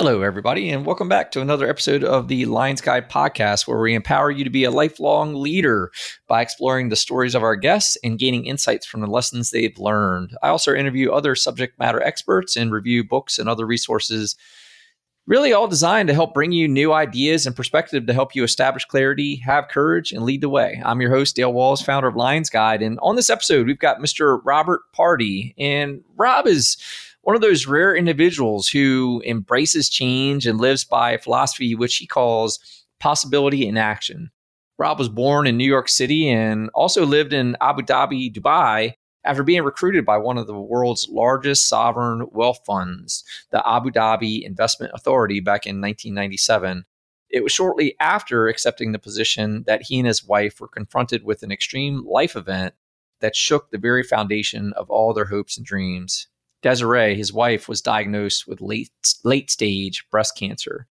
Hello, everybody, and welcome back to another episode of the Lions Guide podcast, where we empower you to be a lifelong leader by exploring the stories of our guests and gaining insights from the lessons they've learned. I also interview other subject matter experts and review books and other resources, really all designed to help bring you new ideas and perspective to help you establish clarity, have courage, and lead the way. I'm your host, Dale Walls, founder of Lions Guide. And on this episode, we've got Mr. Robert Pardee. And Rob is one of those rare individuals who embraces change and lives by a philosophy which he calls possibility in action. Rob was born in New York City and also lived in Abu Dhabi, Dubai, after being recruited by one of the world's largest sovereign wealth funds, the Abu Dhabi Investment Authority, back in 1997. It was shortly after accepting the position that he and his wife were confronted with an extreme life event that shook the very foundation of all their hopes and dreams. Desiree, his wife, was diagnosed with late, late stage breast cancer.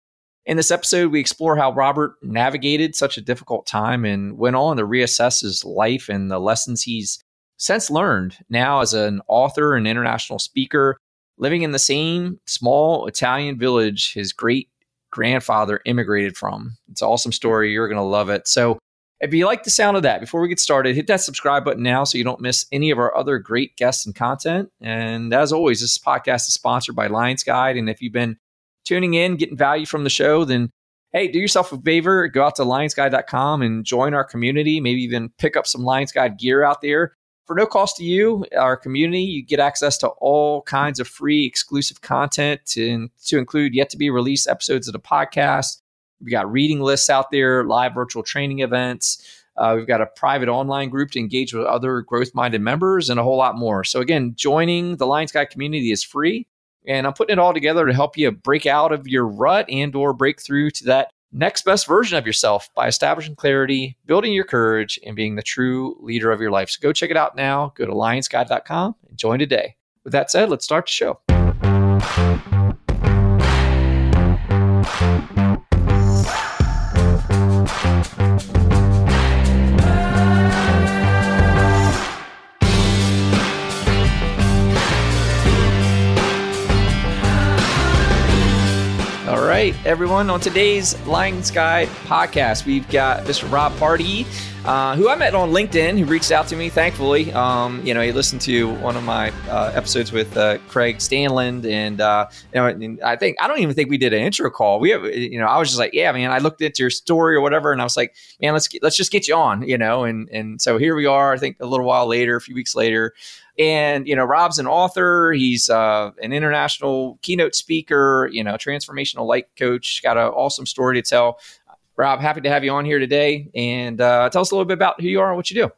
In this episode, we explore how Robert navigated such a difficult time and went on to reassess his life and the lessons he's since learned now as an author and international speaker, living in the same small Italian village his great grandfather immigrated from. It's an awesome story. You're going to love it. So, if you like the sound of that, before we get started, hit that subscribe button now so you don't miss any of our other great guests and content. And as always, this podcast is sponsored by Lions Guide. And if you've been tuning in, getting value from the show, then hey, do yourself a favor, go out to lionsguide.com and join our community. Maybe even pick up some Lions Guide gear out there. For no cost to you, our community, you get access to all kinds of free exclusive content to, to include yet to be released episodes of the podcast we got reading lists out there, live virtual training events. Uh, we've got a private online group to engage with other growth minded members and a whole lot more. So, again, joining the Lions Guide community is free. And I'm putting it all together to help you break out of your rut and or break through to that next best version of yourself by establishing clarity, building your courage, and being the true leader of your life. So go check it out now. Go to lionsguide.com and join today. With that said, let's start the show. Everyone. On today's Lions Guide podcast, we've got Mr. Rob Pardee, uh, who I met on LinkedIn, who reached out to me, thankfully. Um, you know, he listened to one of my uh, episodes with uh, Craig Stanland, and, uh, you know, and I think, I don't even think we did an intro call. We have, you know, I was just like, yeah, man, I looked into your story or whatever, and I was like, man, let's, get, let's just get you on, you know, and, and so here we are, I think a little while later, a few weeks later. And you know, Rob's an author. He's uh, an international keynote speaker. You know, transformational life coach. Got an awesome story to tell. Rob, happy to have you on here today, and uh, tell us a little bit about who you are and what you do.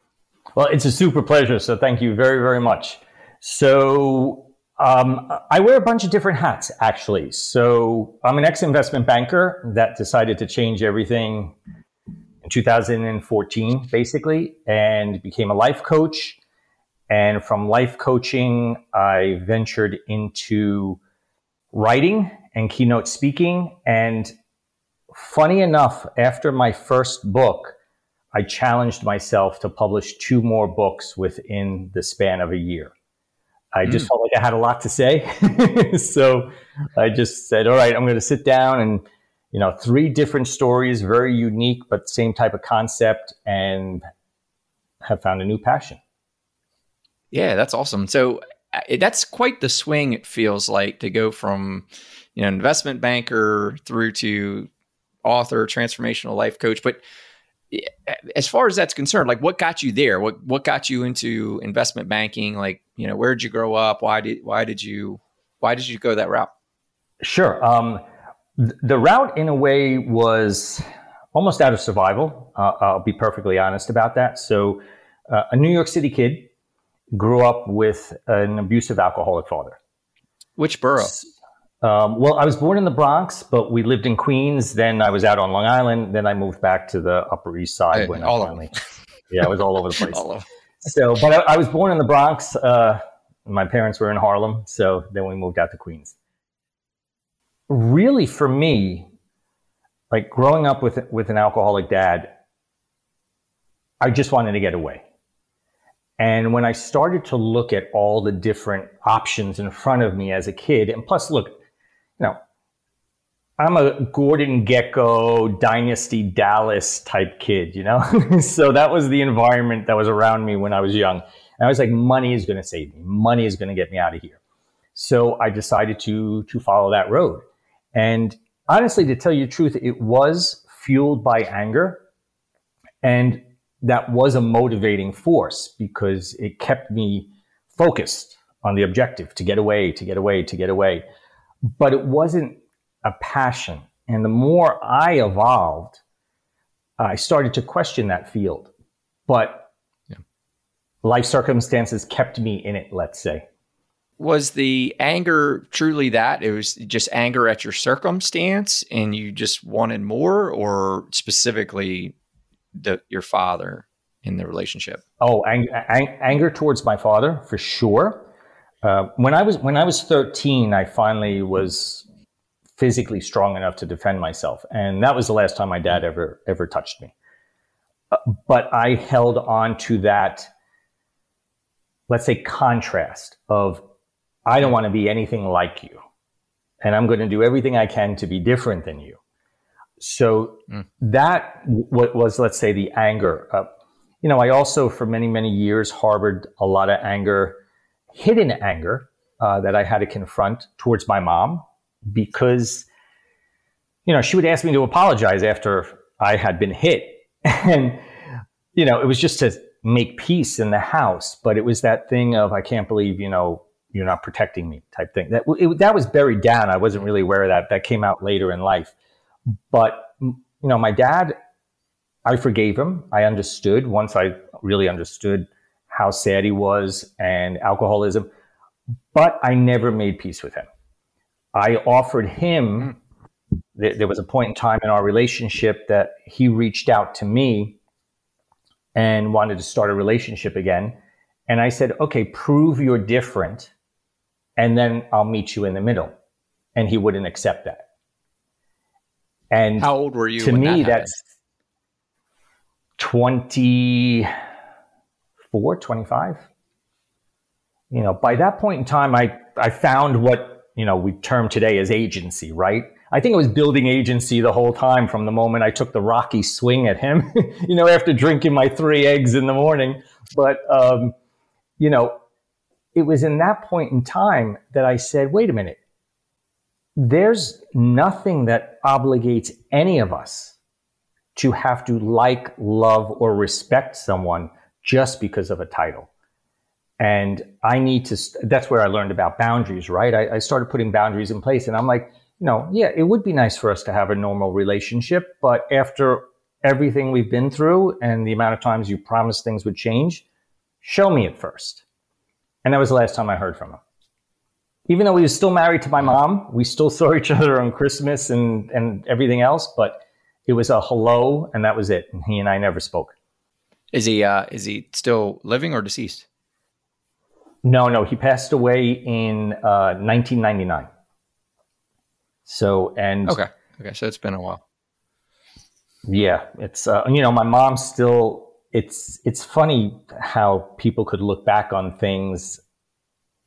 Well, it's a super pleasure. So thank you very, very much. So um, I wear a bunch of different hats, actually. So I'm an ex-investment banker that decided to change everything in 2014, basically, and became a life coach and from life coaching, I ventured into writing and keynote speaking. And funny enough, after my first book, I challenged myself to publish two more books within the span of a year. I just mm. felt like I had a lot to say. so I just said, all right, I'm going to sit down and, you know, three different stories, very unique, but same type of concept, and have found a new passion. Yeah, that's awesome. So uh, that's quite the swing. It feels like to go from you know investment banker through to author, transformational life coach. But as far as that's concerned, like what got you there? What what got you into investment banking? Like you know, where did you grow up? Why did why did you why did you go that route? Sure. Um, the route, in a way, was almost out of survival. Uh, I'll be perfectly honest about that. So, uh, a New York City kid grew up with an abusive alcoholic father. Which borough? Um, well, I was born in the Bronx, but we lived in Queens. Then I was out on Long Island. Then I moved back to the Upper East Side when all I finally. yeah, I was all over the place. over. So, but I, I, was born in the Bronx. Uh, my parents were in Harlem, so then we moved out to Queens. Really, for me, like growing up with with an alcoholic dad, I just wanted to get away. And when I started to look at all the different options in front of me as a kid, and plus, look, you know, I'm a Gordon Gekko, Dynasty Dallas type kid, you know? so that was the environment that was around me when I was young. And I was like, money is going to save me. Money is going to get me out of here. So I decided to, to follow that road. And honestly, to tell you the truth, it was fueled by anger. And that was a motivating force because it kept me focused on the objective to get away, to get away, to get away. But it wasn't a passion. And the more I evolved, I started to question that field. But yeah. life circumstances kept me in it, let's say. Was the anger truly that? It was just anger at your circumstance and you just wanted more, or specifically the, your father in the relationship? Oh, ang- ang- anger towards my father, for sure. Uh, when I was when I was 13, I finally was physically strong enough to defend myself. And that was the last time my dad ever, ever touched me. Uh, but I held on to that, let's say, contrast of, I don't want to be anything like you. And I'm going to do everything I can to be different than you. So mm. that what was, let's say, the anger. Uh, you know, I also, for many, many years, harbored a lot of anger, hidden anger uh, that I had to confront towards my mom because, you know, she would ask me to apologize after I had been hit. And, you know, it was just to make peace in the house. But it was that thing of, I can't believe, you know, you're not protecting me type thing. That, it, that was buried down. I wasn't really aware of that. That came out later in life. But, you know, my dad, I forgave him. I understood once I really understood how sad he was and alcoholism, but I never made peace with him. I offered him, hmm. th- there was a point in time in our relationship that he reached out to me and wanted to start a relationship again. And I said, okay, prove you're different, and then I'll meet you in the middle. And he wouldn't accept that. And how old were you? To me, that that's 24, 25. You know, by that point in time, I, I found what you know, we term today as agency, right? I think it was building agency the whole time from the moment I took the rocky swing at him, you know, after drinking my three eggs in the morning. But, um, you know, it was in that point in time that I said, wait a minute, there's nothing that obligates any of us to have to like, love, or respect someone just because of a title. And I need to, that's where I learned about boundaries, right? I, I, started putting boundaries in place and I'm like, you know, yeah, it would be nice for us to have a normal relationship, but after everything we've been through and the amount of times you promised things would change, show me it first. And that was the last time I heard from him. Even though he was still married to my mom, we still saw each other on Christmas and, and everything else, but it was a hello and that was it. And he and I never spoke. Is he, uh, is he still living or deceased? No, no, he passed away in uh, 1999. So and okay, okay, so it's been a while. Yeah, it's uh, you know my mom still. It's it's funny how people could look back on things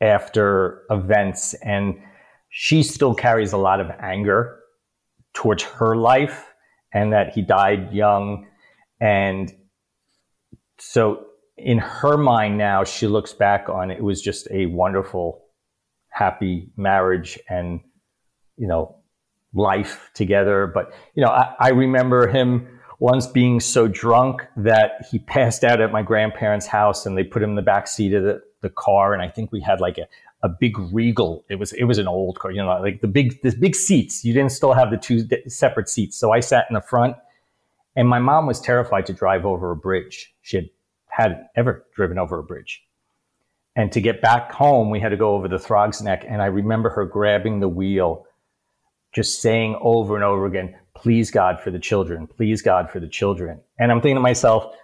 after events, and she still carries a lot of anger towards her life, and that he died young, and so in her mind now, she looks back on it, it was just a wonderful, happy marriage and, you know, life together. But, you know, I, I remember him once being so drunk that he passed out at my grandparents' house and they put him in the back seat of the, the car. And I think we had like a, a big regal. It was, it was an old car, you know, like the big, the big seats. You didn't still have the two separate seats. So I sat in the front and my mom was terrified to drive over a bridge. She had had ever driven over a bridge. And to get back home, we had to go over the Throgs Neck. And I remember her grabbing the wheel, just saying over and over again, please God for the children, please God for the children. And I'm thinking to myself,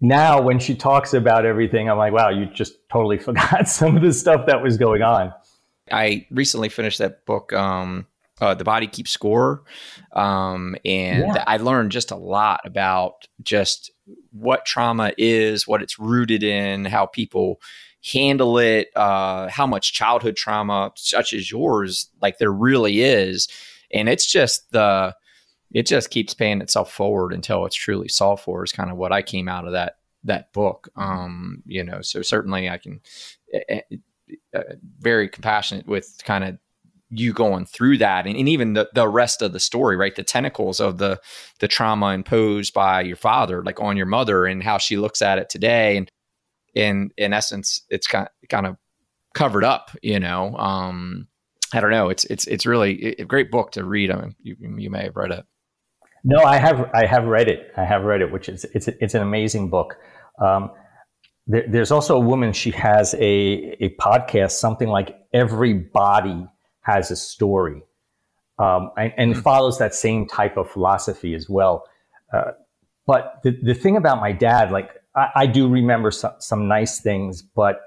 now when she talks about everything, I'm like, wow, you just totally forgot some of the stuff that was going on. I recently finished that book, um, uh, The Body Keeps Score. Um, and yeah. I learned just a lot about just what trauma is, what it's rooted in, how people handle it, uh, how much childhood trauma, such as yours, like there really is. and it's just the it just keeps paying itself forward until it's truly solved for is kind of what I came out of that that book. Um, you know, so certainly I can uh, uh, very compassionate with kind of you going through that and, and, even the, the rest of the story right? The tentacles of the the trauma imposed by your father like on your mother and how she looks at it today and in in essence it's kind of, kind of covered up you know? Um i don't know. It's it's it's really a great book to read. I mean you, you may have read it no i have i have read it i have read it which is it's it's an amazing book um there, there's also a woman she has a a podcast something like every body has a story um, and, and mm-hmm. follows that same type of philosophy as well. Uh, but the, the thing about my dad, like I, I do remember some, some nice things, but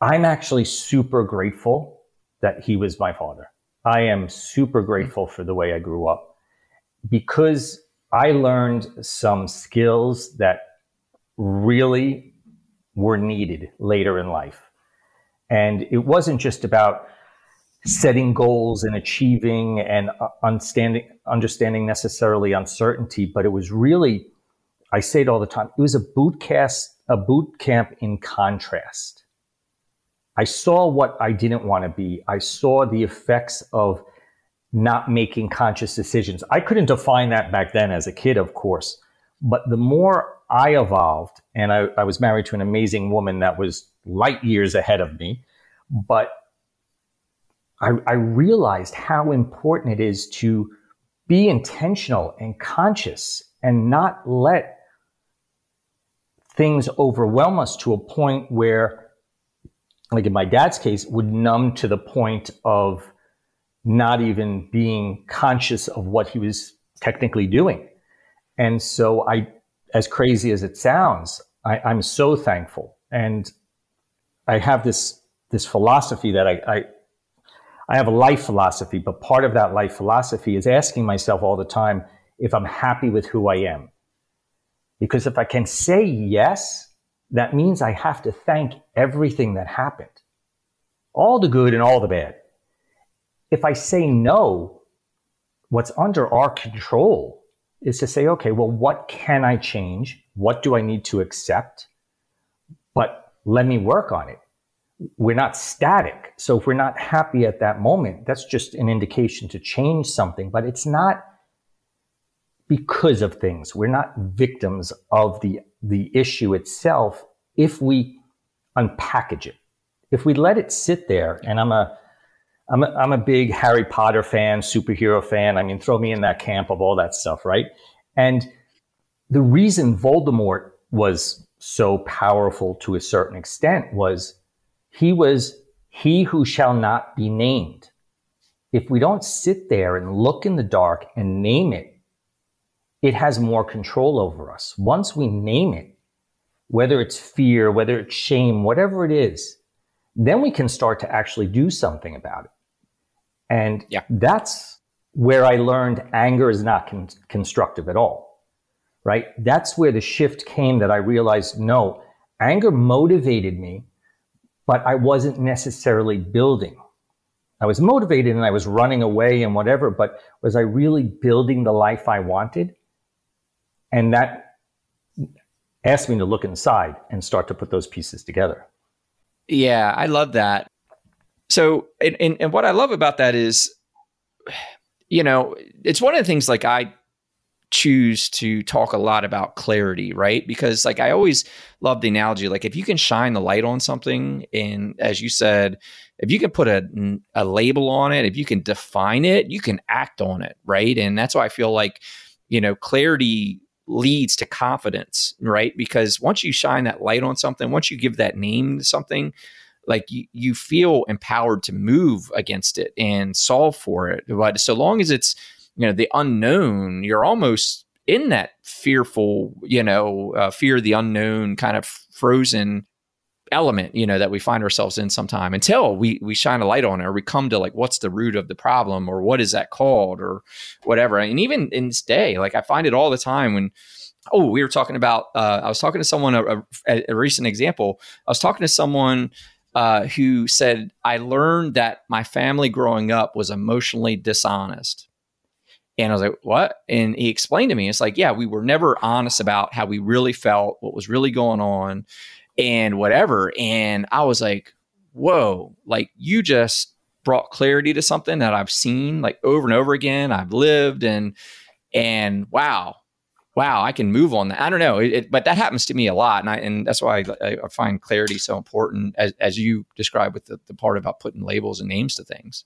I'm actually super grateful that he was my father. I am super hmm. grateful for the way I grew up because I learned some skills that really were needed later in life. And it wasn't just about setting goals and achieving and uh, understanding, understanding necessarily uncertainty, but it was really, I say it all the time, it was a boot cast, a boot camp in contrast. I saw what I didn't want to be. I saw the effects of not making conscious decisions. I couldn't define that back then as a kid, of course, but the more I evolved, and I, I was married to an amazing woman that was light years ahead of me, but I, I realized how important it is to be intentional and conscious and not let things overwhelm us to a point where, like in my dad's case, would numb to the point of not even being conscious of what he was technically doing. And so I, as crazy as it sounds, I, am so thankful. And I have this, this philosophy that I, I I have a life philosophy, but part of that life philosophy is asking myself all the time if I'm happy with who I am. Because if I can say yes, that means I have to thank everything that happened, all the good and all the bad. If I say no, what's under our control is to say, okay, well, what can I change? What do I need to accept? But let me work on it we're not static. So if we're not happy at that moment, that's just an indication to change something, but it's not because of things. We're not victims of the, the issue itself if we unpackage it. If we let it sit there, and I'm a, I'm a, I'm a big Harry Potter fan, superhero fan. I mean, throw me in that camp of all that stuff, right? And the reason Voldemort was so powerful to a certain extent was he was he who shall not be named. If we don't sit there and look in the dark and name it, it has more control over us. Once we name it, whether it's fear, whether it's shame, whatever it is, then we can start to actually do something about it. And yeah. that's where I learned anger is not con- constructive at all, right? That's where the shift came that I realized no, anger motivated me but I wasn't necessarily building. I was motivated and I was running away and whatever, but was I really building the life I wanted? And that asked me to look inside and start to put those pieces together. Yeah, I love that. So, and, and, and what I love about that is, you know, it's one of the things like I choose to talk a lot about clarity, right? Because like I always love the analogy like if you can shine the light on something and as you said, if you can put a a label on it, if you can define it, you can act on it, right? And that's why I feel like you know, clarity leads to confidence, right? Because once you shine that light on something, once you give that name to something, like you, you feel empowered to move against it and solve for it. But so long as it's you know the unknown you're almost in that fearful you know uh, fear the unknown kind of frozen element you know that we find ourselves in sometime until we we shine a light on it or we come to like what's the root of the problem or what is that called or whatever and even in this day like i find it all the time when oh we were talking about uh, i was talking to someone a, a, a recent example i was talking to someone uh, who said, I learned that my family growing up was emotionally dishonest. And I was like, what? And he explained to me, it's like, yeah, we were never honest about how we really felt, what was really going on, and whatever. And I was like, whoa, like you just brought clarity to something that I've seen like over and over again. I've lived and, and wow, wow, I can move on that. I don't know, it, it, but that happens to me a lot, and I and that's why I, I find clarity so important, as as you described with the, the part about putting labels and names to things.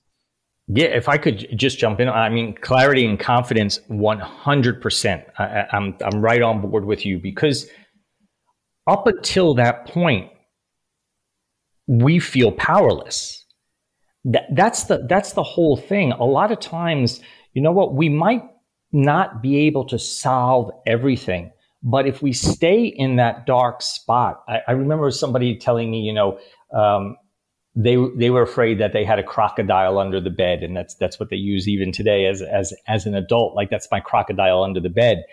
Yeah, if I could just jump in, I mean, clarity and confidence, one hundred percent. I'm I'm right on board with you because up until that point, we feel powerless. That, that's the that's the whole thing. A lot of times, you know what, we might not be able to solve everything. But if we stay in that dark spot, I, I remember somebody telling me, you know, um, they they were afraid that they had a crocodile under the bed, and that's that's what they use even today as as as an adult. Like that's my crocodile under the bed.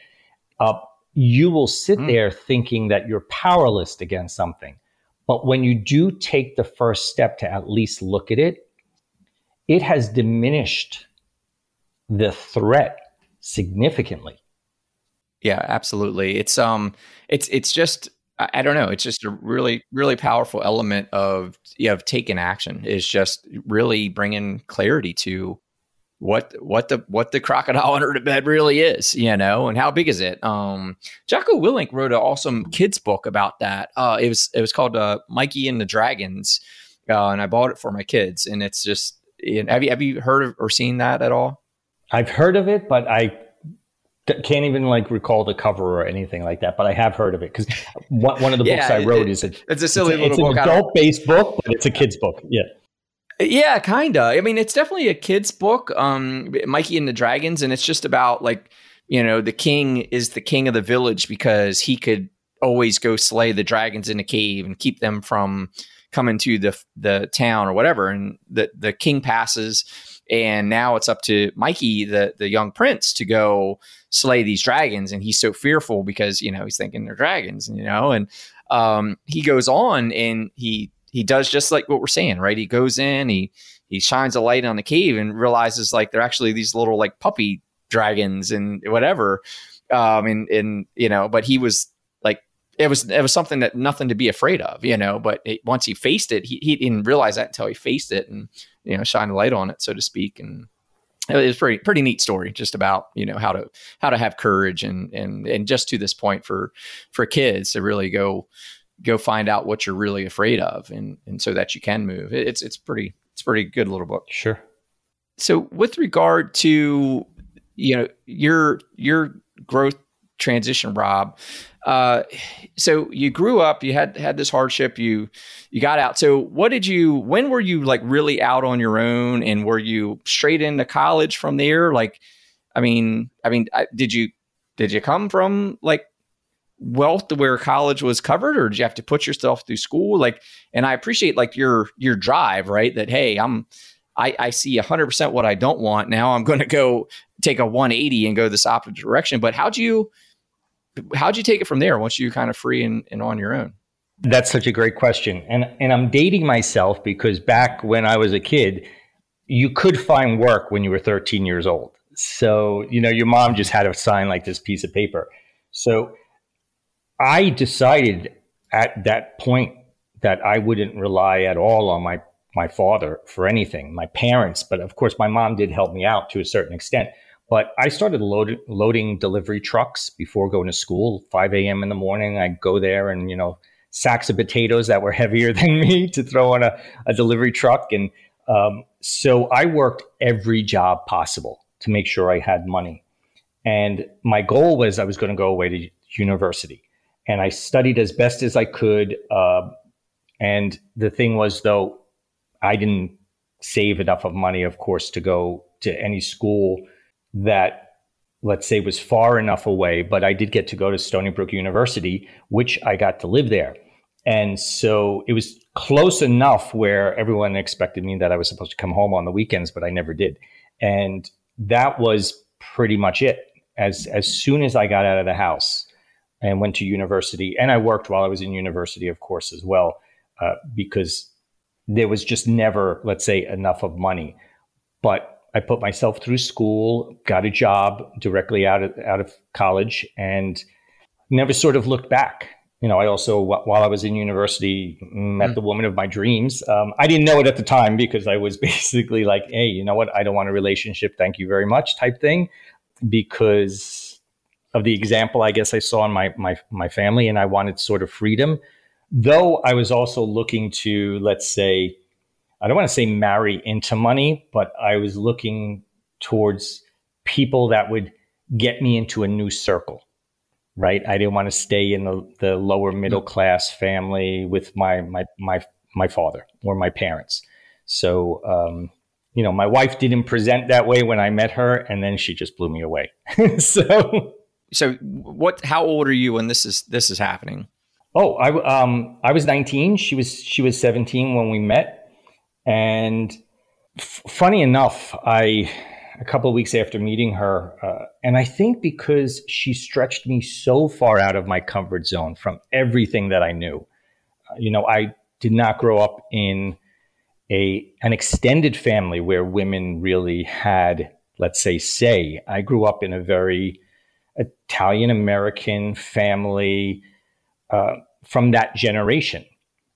Uh, you will sit mm. there thinking that you're powerless against something, but when you do take the first step to at least look at it, it has diminished the threat significantly. Yeah, absolutely. It's um it's it's just I don't know. It's just a really, really powerful element of you of taking action. Is just really bringing clarity to what what the what the crocodile under the bed really is, you know, and how big is it? Um, Jocko Willink wrote an awesome kids book about that. Uh, it was it was called uh, Mikey and the Dragons, uh, and I bought it for my kids. And it's just you know, have you have you heard of, or seen that at all? I've heard of it, but I can't even like recall the cover or anything like that. But I have heard of it because one of the books I wrote it, is a it's a silly it's, little it's an adult based book, but it's a kid's book. Yeah. Yeah, kinda. I mean, it's definitely a kid's book, um, Mikey and the Dragons, and it's just about like, you know, the king is the king of the village because he could always go slay the dragons in a cave and keep them from coming to the the town or whatever. And the the king passes and now it's up to Mikey, the the young prince, to go slay these dragons. And he's so fearful because you know he's thinking they're dragons, you know. And um, he goes on and he he does just like what we're saying, right? He goes in, he he shines a light on the cave and realizes like they're actually these little like puppy dragons and whatever. Um, and and you know, but he was it was it was something that nothing to be afraid of, you know. But it, once he faced it, he, he didn't realize that until he faced it, and you know shine a light on it, so to speak. And it was pretty pretty neat story, just about you know how to how to have courage and and and just to this point for for kids to really go go find out what you're really afraid of, and and so that you can move. It's it's pretty it's pretty good little book. Sure. So with regard to you know your your growth transition, Rob. Uh, so you grew up, you had had this hardship, you you got out. So what did you? When were you like really out on your own, and were you straight into college from there? Like, I mean, I mean, did you did you come from like wealth to where college was covered, or did you have to put yourself through school? Like, and I appreciate like your your drive, right? That hey, I'm I, I see 100% what I don't want. Now I'm going to go take a 180 and go this opposite direction. But how'd you how'd you take it from there once you kind of free and, and on your own? That's such a great question. And and I'm dating myself because back when I was a kid, you could find work when you were 13 years old. So, you know, your mom just had to sign like this piece of paper. So I decided at that point that I wouldn't rely at all on my my father for anything, my parents, but of course my mom did help me out to a certain extent. But I started load, loading delivery trucks before going to school. 5 a.m. in the morning, I'd go there and, you know, sacks of potatoes that were heavier than me to throw on a, a delivery truck. And um, so I worked every job possible to make sure I had money. And my goal was I was going to go away to university. And I studied as best as I could. Uh, and the thing was, though, I didn't save enough of money, of course, to go to any school that let's say was far enough away, but I did get to go to Stony Brook University, which I got to live there. And so it was close enough where everyone expected me that I was supposed to come home on the weekends, but I never did. And that was pretty much it. As as soon as I got out of the house and went to university, and I worked while I was in university, of course, as well, uh, because there was just never, let's say, enough of money. But I put myself through school, got a job directly out of out of college, and never sort of looked back. You know, I also while I was in university met mm. the woman of my dreams. Um, I didn't know it at the time because I was basically like, "Hey, you know what? I don't want a relationship. Thank you very much," type thing, because of the example I guess I saw in my my my family, and I wanted sort of freedom. Though I was also looking to, let's say, I don't want to say marry into money, but I was looking towards people that would get me into a new circle, right? I didn't want to stay in the, the lower middle class family with my, my, my, my father or my parents. So, um, you know, my wife didn't present that way when I met her, and then she just blew me away. so, so what? How old are you when this is this is happening? Oh, I um I was 19. She was she was 17 when we met and f- funny enough, I a couple of weeks after meeting her, uh, and I think because she stretched me so far out of my comfort zone from everything that I knew. Uh, you know, I did not grow up in a an extended family where women really had, let's say, say. I grew up in a very Italian American family uh, from that generation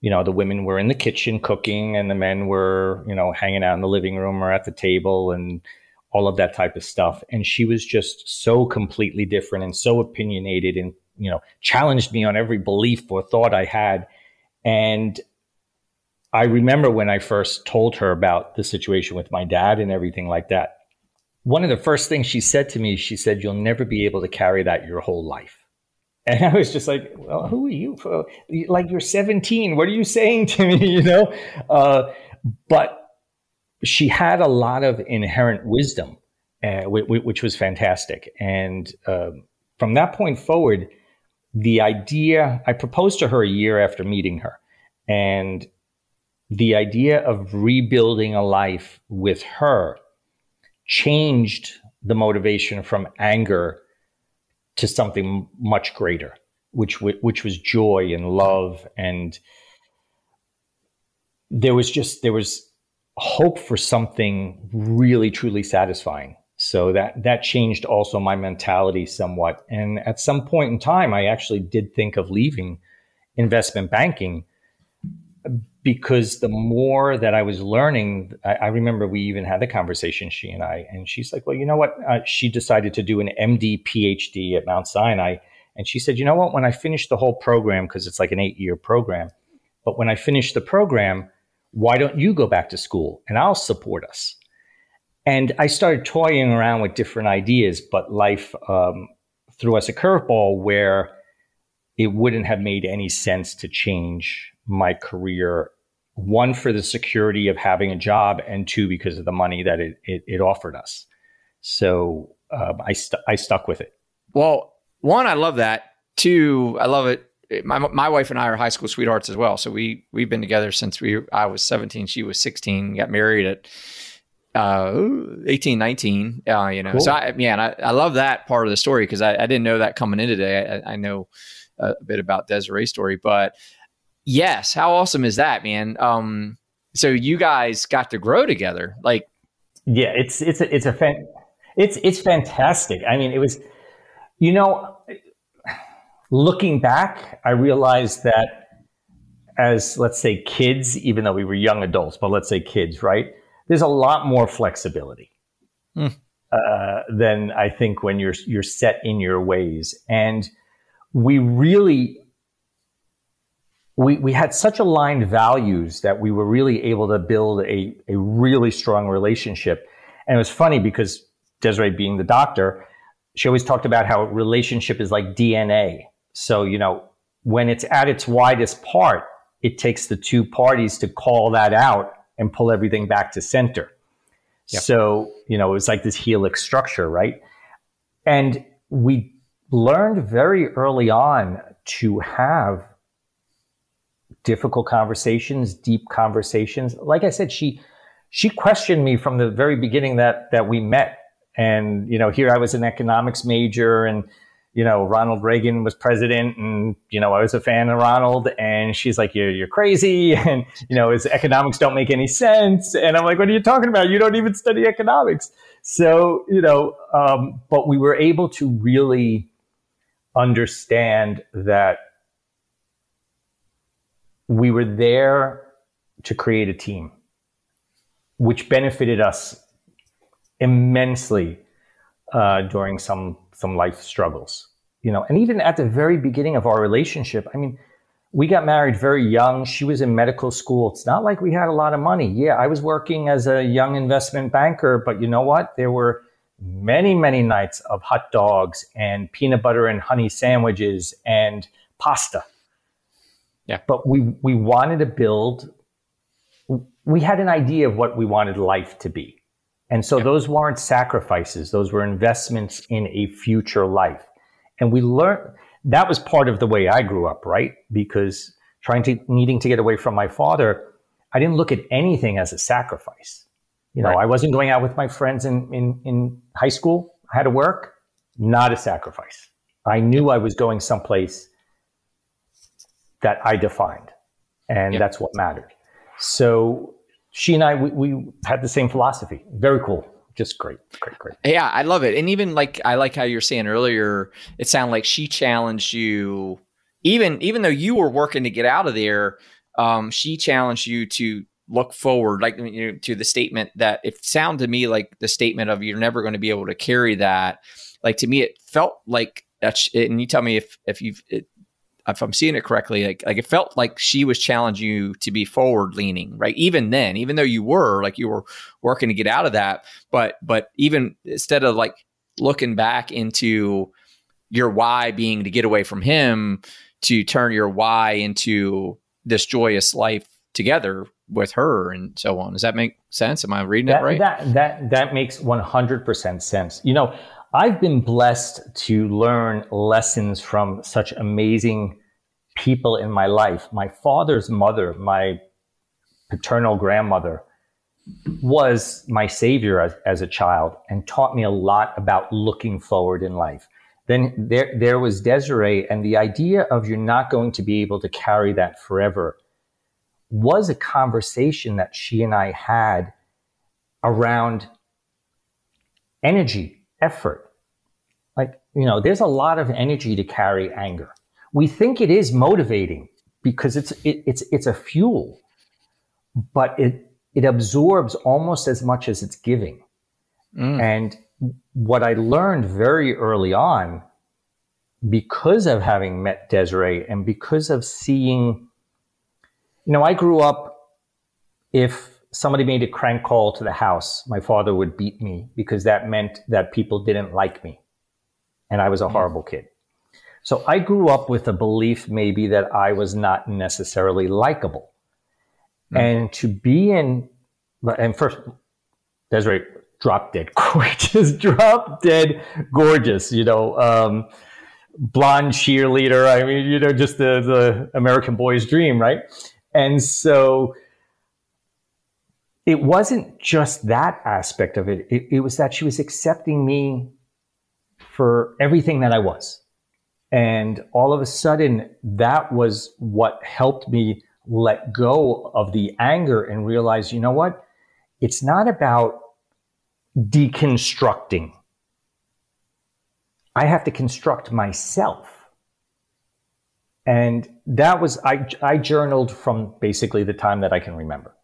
you know, the women were in the kitchen cooking and the men were, you know, hanging out in the living room or at the table and all of that type of stuff. And she was just so completely different and so opinionated and, you know, challenged me on every belief or thought I had. And I remember when I first told her about the situation with my dad and everything like that. One of the first things she said to me, she said, You'll never be able to carry that your whole life. And I was just like, well, who are you? For? Like, you're 17. What are you saying to me? You know? Uh, but she had a lot of inherent wisdom, uh, which, was fantastic. And uh, from that point forward, the idea, I proposed to her a year after meeting her. And the idea of rebuilding a life with her changed the motivation from anger to something much greater, which which was joy and love, and there was just there was hope for something really truly satisfying. So that that changed also my mentality somewhat. And at some point in time, I actually did think of leaving investment banking because the more that I was learning, I, I, remember we even had the conversation, she and I, and she's like, well, you know what? Uh, she decided to do an MD PhD at Mount Sinai. And she said, you know what? When I finish the whole program, because it's like an eight year program, but when I finish the program, why don't you go back to school and I'll support us? And I started toying around with different ideas, but life um, threw us a curveball where it wouldn't have made any sense to change my career one for the security of having a job and two because of the money that it, it, it offered us. So uh, I, st- I stuck with it. Well one i love that. Two i love it. My, my wife and i are high school sweethearts as well. So we we've been together since we i was 17 she was 16 got married at uh 18 19 uh you know. Cool. so i man I, I love that part of the story because I, I didn't know that coming in today. I, I know a bit about desiree's story but Yes, how awesome is that, man? Um, so you guys got to grow together, like. Yeah, it's it's a, it's a fan, it's it's fantastic. I mean, it was, you know, looking back, I realized that as let's say kids, even though we were young adults, but let's say kids, right? There's a lot more flexibility hmm. uh, than I think when you're you're set in your ways, and we really we, we had such aligned values that we were really able to build a, a really strong relationship. And it was funny because Desiree being the doctor, she always talked about how relationship is like DNA. So, you know, when it's at its widest part, it takes the two parties to call that out and pull everything back to center. Yep. So, you know, it was like this helix structure, right? And we learned very early on to have difficult conversations, deep conversations. Like I said, she she questioned me from the very beginning that that we met. And you know, here I was an economics major, and you know, Ronald Reagan was president and, you know, I was a fan of Ronald and she's like, you're, you're crazy. And, you know, his economics don't make any sense. And I'm like, what are you talking about? You don't even study economics. So, you know, um, but we were able to really understand that we were there to create a team, which benefited us immensely uh, during some some life struggles. You know, and even at the very beginning of our relationship, I mean, we got married very young. She was in medical school. It's not like we had a lot of money. Yeah, I was working as a young investment banker, but you know what? There were many, many nights of hot dogs and peanut butter and honey sandwiches and pasta. Yeah. But we we wanted to build we had an idea of what we wanted life to be. And so those weren't sacrifices, those were investments in a future life. And we learned that was part of the way I grew up, right? Because trying to needing to get away from my father, I didn't look at anything as a sacrifice. You know, right. I wasn't going out with my friends in, in, in high school. I had to work, not a sacrifice. I knew I was going someplace that I defined, and yep. that's what mattered. So she and I, we, we had the same philosophy. Very cool. Just great, great, great. Yeah, I love it. And even like I like how you're saying earlier, it sounded like she challenged you, even even though you were working to get out of there. Um, she challenged you to look forward, like you know, to the statement that it sounded to me like the statement of you're never going to be able to carry that. Like to me, it felt like that's. And you tell me if if you've it, if I'm seeing it correctly, like like it felt like she was challenging you to be forward leaning, right? Even then, even though you were like you were working to get out of that, but but even instead of like looking back into your why being to get away from him, to turn your why into this joyous life together with her and so on. Does that make sense? Am I reading that, it right? That that that makes 100% sense. You know, I've been blessed to learn lessons from such amazing people in my life. My father's mother, my paternal grandmother, was my savior as, as a child and taught me a lot about looking forward in life. Then there, there was Desiree, and the idea of you're not going to be able to carry that forever was a conversation that she and I had around energy effort. Like, you know, there's a lot of energy to carry anger. We think it is motivating because it's, it, it's, it's a fuel, but it, it absorbs almost as much as it's giving. Mm. And what I learned very early on, because of having met Desiree and because of seeing, you know, I grew up, if somebody made a crank call to the house, my father would beat me because that meant that people didn't like me. And I was a mm-hmm. horrible kid. So I grew up with a belief maybe that I was not necessarily likable. Mm. And to be in, and first, Desiree, drop dead gorgeous, drop dead gorgeous, you know, um, blonde cheerleader. I mean, you know, just the, the American boy's dream, right? And so it wasn't just that aspect of it. it. It was that she was accepting me for everything that I was. And all of a sudden, that was what helped me let go of the anger and realize, you know what? It's not about deconstructing. I have to construct myself. And that was, I, I journaled from basically the time that I can remember.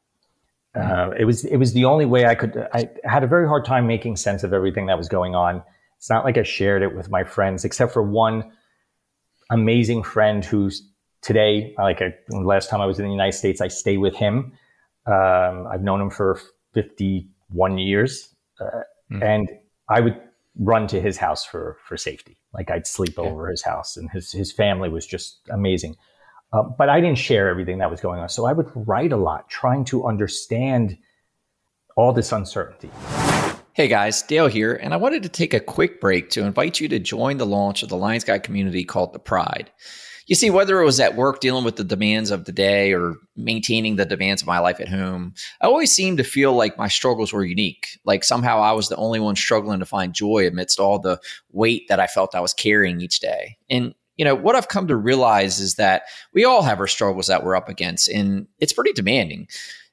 Uh, it was it was the only way I could. I had a very hard time making sense of everything that was going on. It's not like I shared it with my friends, except for one amazing friend who's today. Like I, last time I was in the United States, I stay with him. Um, I've known him for fifty one years, uh, mm. and I would run to his house for for safety. Like I'd sleep yeah. over his house, and his his family was just amazing. Uh, but I didn't share everything that was going on. So I would write a lot trying to understand all this uncertainty. Hey guys, Dale here, and I wanted to take a quick break to invite you to join the launch of the Lions Guide community called The Pride. You see, whether it was at work dealing with the demands of the day or maintaining the demands of my life at home, I always seemed to feel like my struggles were unique. Like somehow I was the only one struggling to find joy amidst all the weight that I felt I was carrying each day. And you know, what I've come to realize is that we all have our struggles that we're up against, and it's pretty demanding.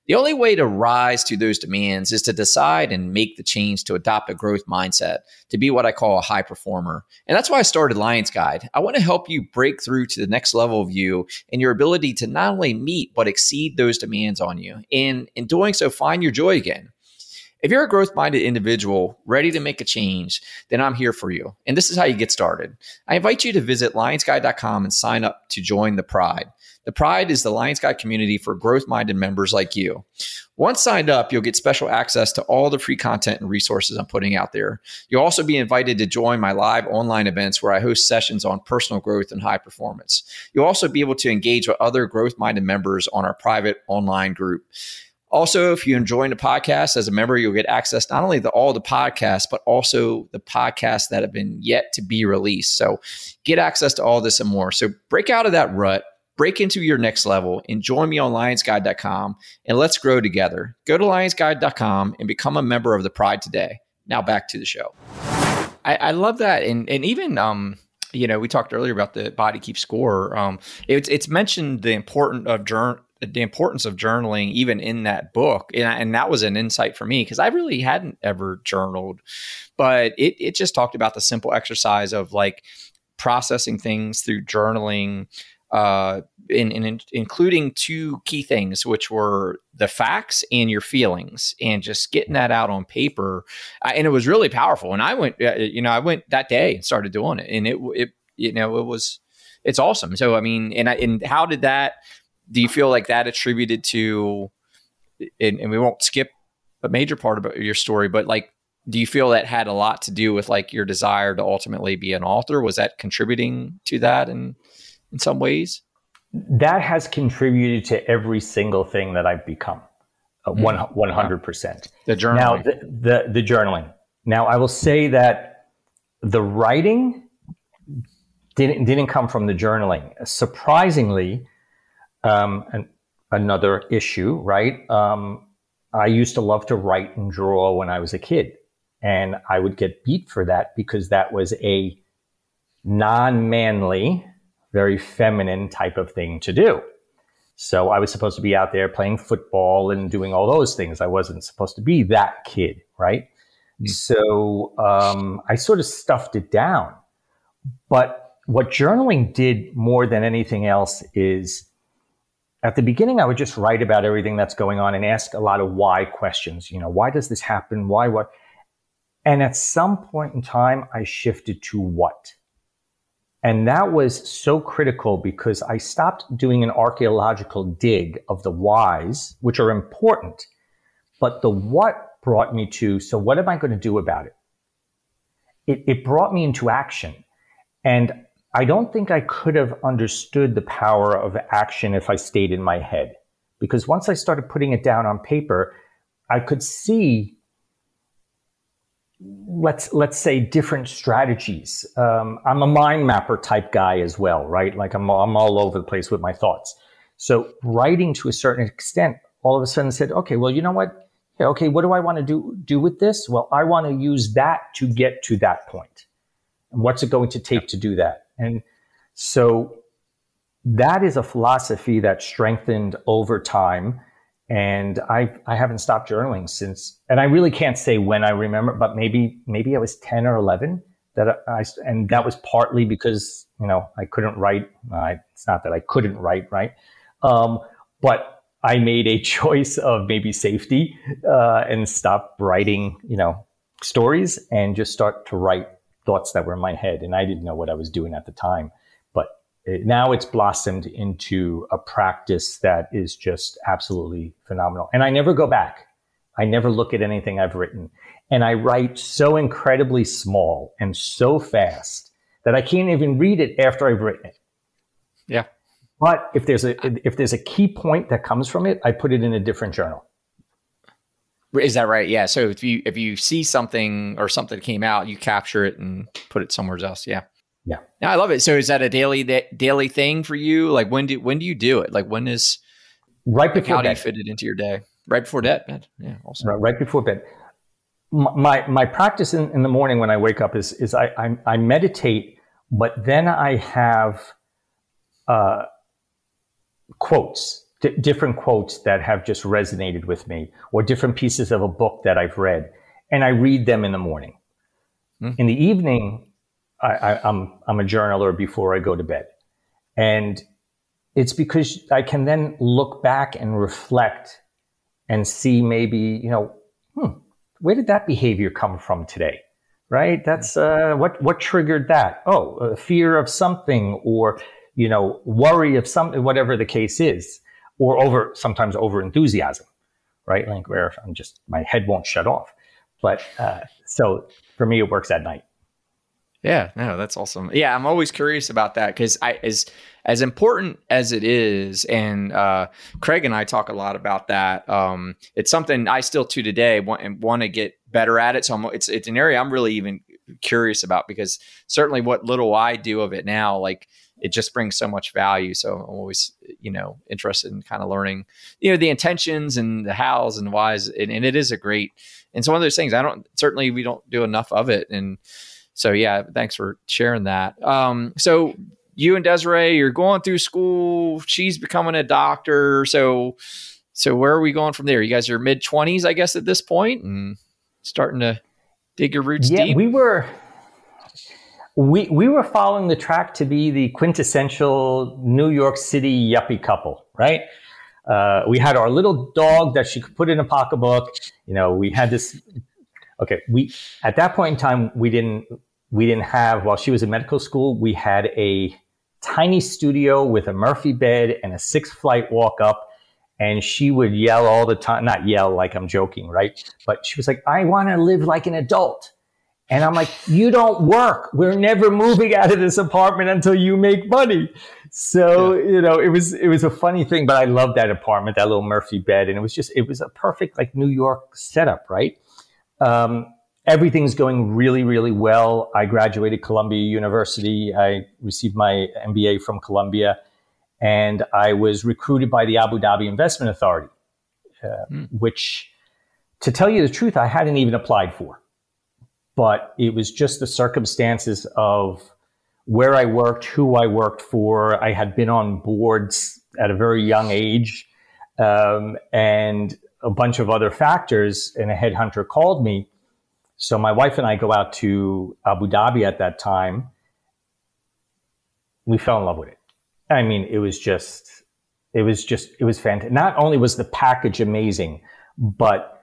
The only way to rise to those demands is to decide and make the change to adopt a growth mindset, to be what I call a high performer. And that's why I started Lions Guide. I want to help you break through to the next level of you and your ability to not only meet, but exceed those demands on you. And in doing so, find your joy again. If you're a growth minded individual ready to make a change, then I'm here for you. And this is how you get started. I invite you to visit lionsguide.com and sign up to join the Pride. The Pride is the Lions Guide community for growth minded members like you. Once signed up, you'll get special access to all the free content and resources I'm putting out there. You'll also be invited to join my live online events where I host sessions on personal growth and high performance. You'll also be able to engage with other growth minded members on our private online group. Also, if you enjoy the podcast as a member, you'll get access not only to all the podcasts, but also the podcasts that have been yet to be released. So get access to all this and more. So break out of that rut break into your next level and join me on lionsguide.com and let's grow together. Go to lionsguide.com and become a member of the Pride today. Now back to the show. I, I love that. And, and even, um, you know, we talked earlier about the body keep score. Um, it's, it's mentioned the importance of journal, the importance of journaling even in that book and, and that was an insight for me because i really hadn't ever journaled but it, it just talked about the simple exercise of like processing things through journaling uh, in, in, including two key things, which were the facts and your feelings, and just getting that out on paper. Uh, and it was really powerful. And I went, uh, you know, I went that day and started doing it, and it, it, you know, it was, it's awesome. So I mean, and I, and how did that? Do you feel like that attributed to? And, and we won't skip a major part of your story, but like do you feel that had a lot to do with like your desire to ultimately be an author was that contributing to that and in some ways? That has contributed to every single thing that I've become. Uh, mm. One one hundred percent. The journaling. Now the, the the journaling. Now I will say that the writing didn't didn't come from the journaling. Surprisingly, um, an, another issue, right? Um, I used to love to write and draw when I was a kid, and I would get beat for that because that was a non-manly very feminine type of thing to do. So I was supposed to be out there playing football and doing all those things. I wasn't supposed to be that kid, right? Mm. So um, I sort of stuffed it down. But what journaling did more than anything else is at the beginning, I would just write about everything that's going on and ask a lot of why questions. You know, why does this happen? Why what? And at some point in time, I shifted to what. And that was so critical because I stopped doing an archaeological dig of the whys, which are important, but the what brought me to, so what am I going to do about it? It, it brought me into action. And I don't think I could have understood the power of action if I stayed in my head. Because once I started putting it down on paper, I could see let's let's say different strategies. Um, I'm a mind mapper type guy as well, right? Like I'm I'm all over the place with my thoughts. So writing to a certain extent, all of a sudden said, okay, well, you know what? Yeah, okay, what do I want to do do with this? Well, I want to use that to get to that point. And what's it going to take to do that? And so that is a philosophy that strengthened over time and I I haven't stopped journaling since. And I really can't say when I remember, but maybe maybe I was ten or eleven that I and that was partly because you know I couldn't write. Uh, it's not that I couldn't write, right? Um, but I made a choice of maybe safety uh, and stop writing, you know, stories and just start to write thoughts that were in my head, and I didn't know what I was doing at the time But now it's blossomed into a practice that is just absolutely phenomenal. And I never go back. I never look at anything I've written. And I write so incredibly small and so fast that I can't even read it after I've written it. Yeah. But if there's a if there's a key point that comes from it, I put it in a different journal. Is that right? Yeah. So if you if you see something or something came out, you capture it and put it somewhere else. Yeah. Yeah. I love it. So is that a daily that daily thing for you? Like when do when do you do it? Like when is right before how bed. do you fit it into your day? Right before bed. Yeah, awesome. Right, right before bed. My my practice in, in the morning when I wake up is is I I, I meditate, but then I have uh, quotes, d- different quotes that have just resonated with me, or different pieces of a book that I've read, and I read them in the morning. Mm. In the evening, I, I, I'm I'm a journaler before I go to bed, and it's because I can then look back and reflect and see maybe you know, hmm, where did that behavior come from today? Right? That's uh, what what triggered that. Oh, fear of something, or you know, worry of something, whatever the case is, or over sometimes over enthusiasm, right? Like where I'm just my head won't shut off. But uh, so for me, it works at night. Yeah, no, that's awesome. Yeah, I'm always curious about that because I as as important as it is, and uh, Craig and I talk a lot about that. Um, it's something I still to today want want to get better at it. So I'm, it's it's an area I'm really even curious about because certainly what little I do of it now, like it just brings so much value. So I'm always, you know, interested in kind of learning, you know, the intentions and the hows and whys. And, and it is a great, and it's one of those things I don't, certainly we don't do enough of it. And so, yeah, thanks for sharing that. Um, so you and Desiree, you're going through school. She's becoming a doctor. So, so where are we going from there? You guys are mid twenties, I guess, at this point and starting to dig your roots yeah, deep. We were, we we were following the track to be the quintessential New York City yuppie couple, right? Uh, we had our little dog that she could put in a pocketbook. You know, we had this. Okay, we at that point in time we didn't we didn't have while she was in medical school we had a tiny studio with a Murphy bed and a six flight walk up. And she would yell all the time, not yell like I'm joking, right? But she was like, I want to live like an adult. And I'm like, you don't work. We're never moving out of this apartment until you make money. So, yeah. you know, it was, it was a funny thing, but I loved that apartment, that little Murphy bed. And it was just, it was a perfect like New York setup, right? Um, everything's going really, really well. I graduated Columbia University. I received my MBA from Columbia and I was recruited by the Abu Dhabi Investment Authority, uh, mm. which to tell you the truth, I hadn't even applied for but it was just the circumstances of where I worked, who I worked for. I had been on boards at a very young age, um, and a bunch of other factors. And a headhunter called me. So my wife and I go out to Abu Dhabi at that time. We fell in love with it. I mean, it was just, it was just, it was fantastic. Not only was the package amazing, but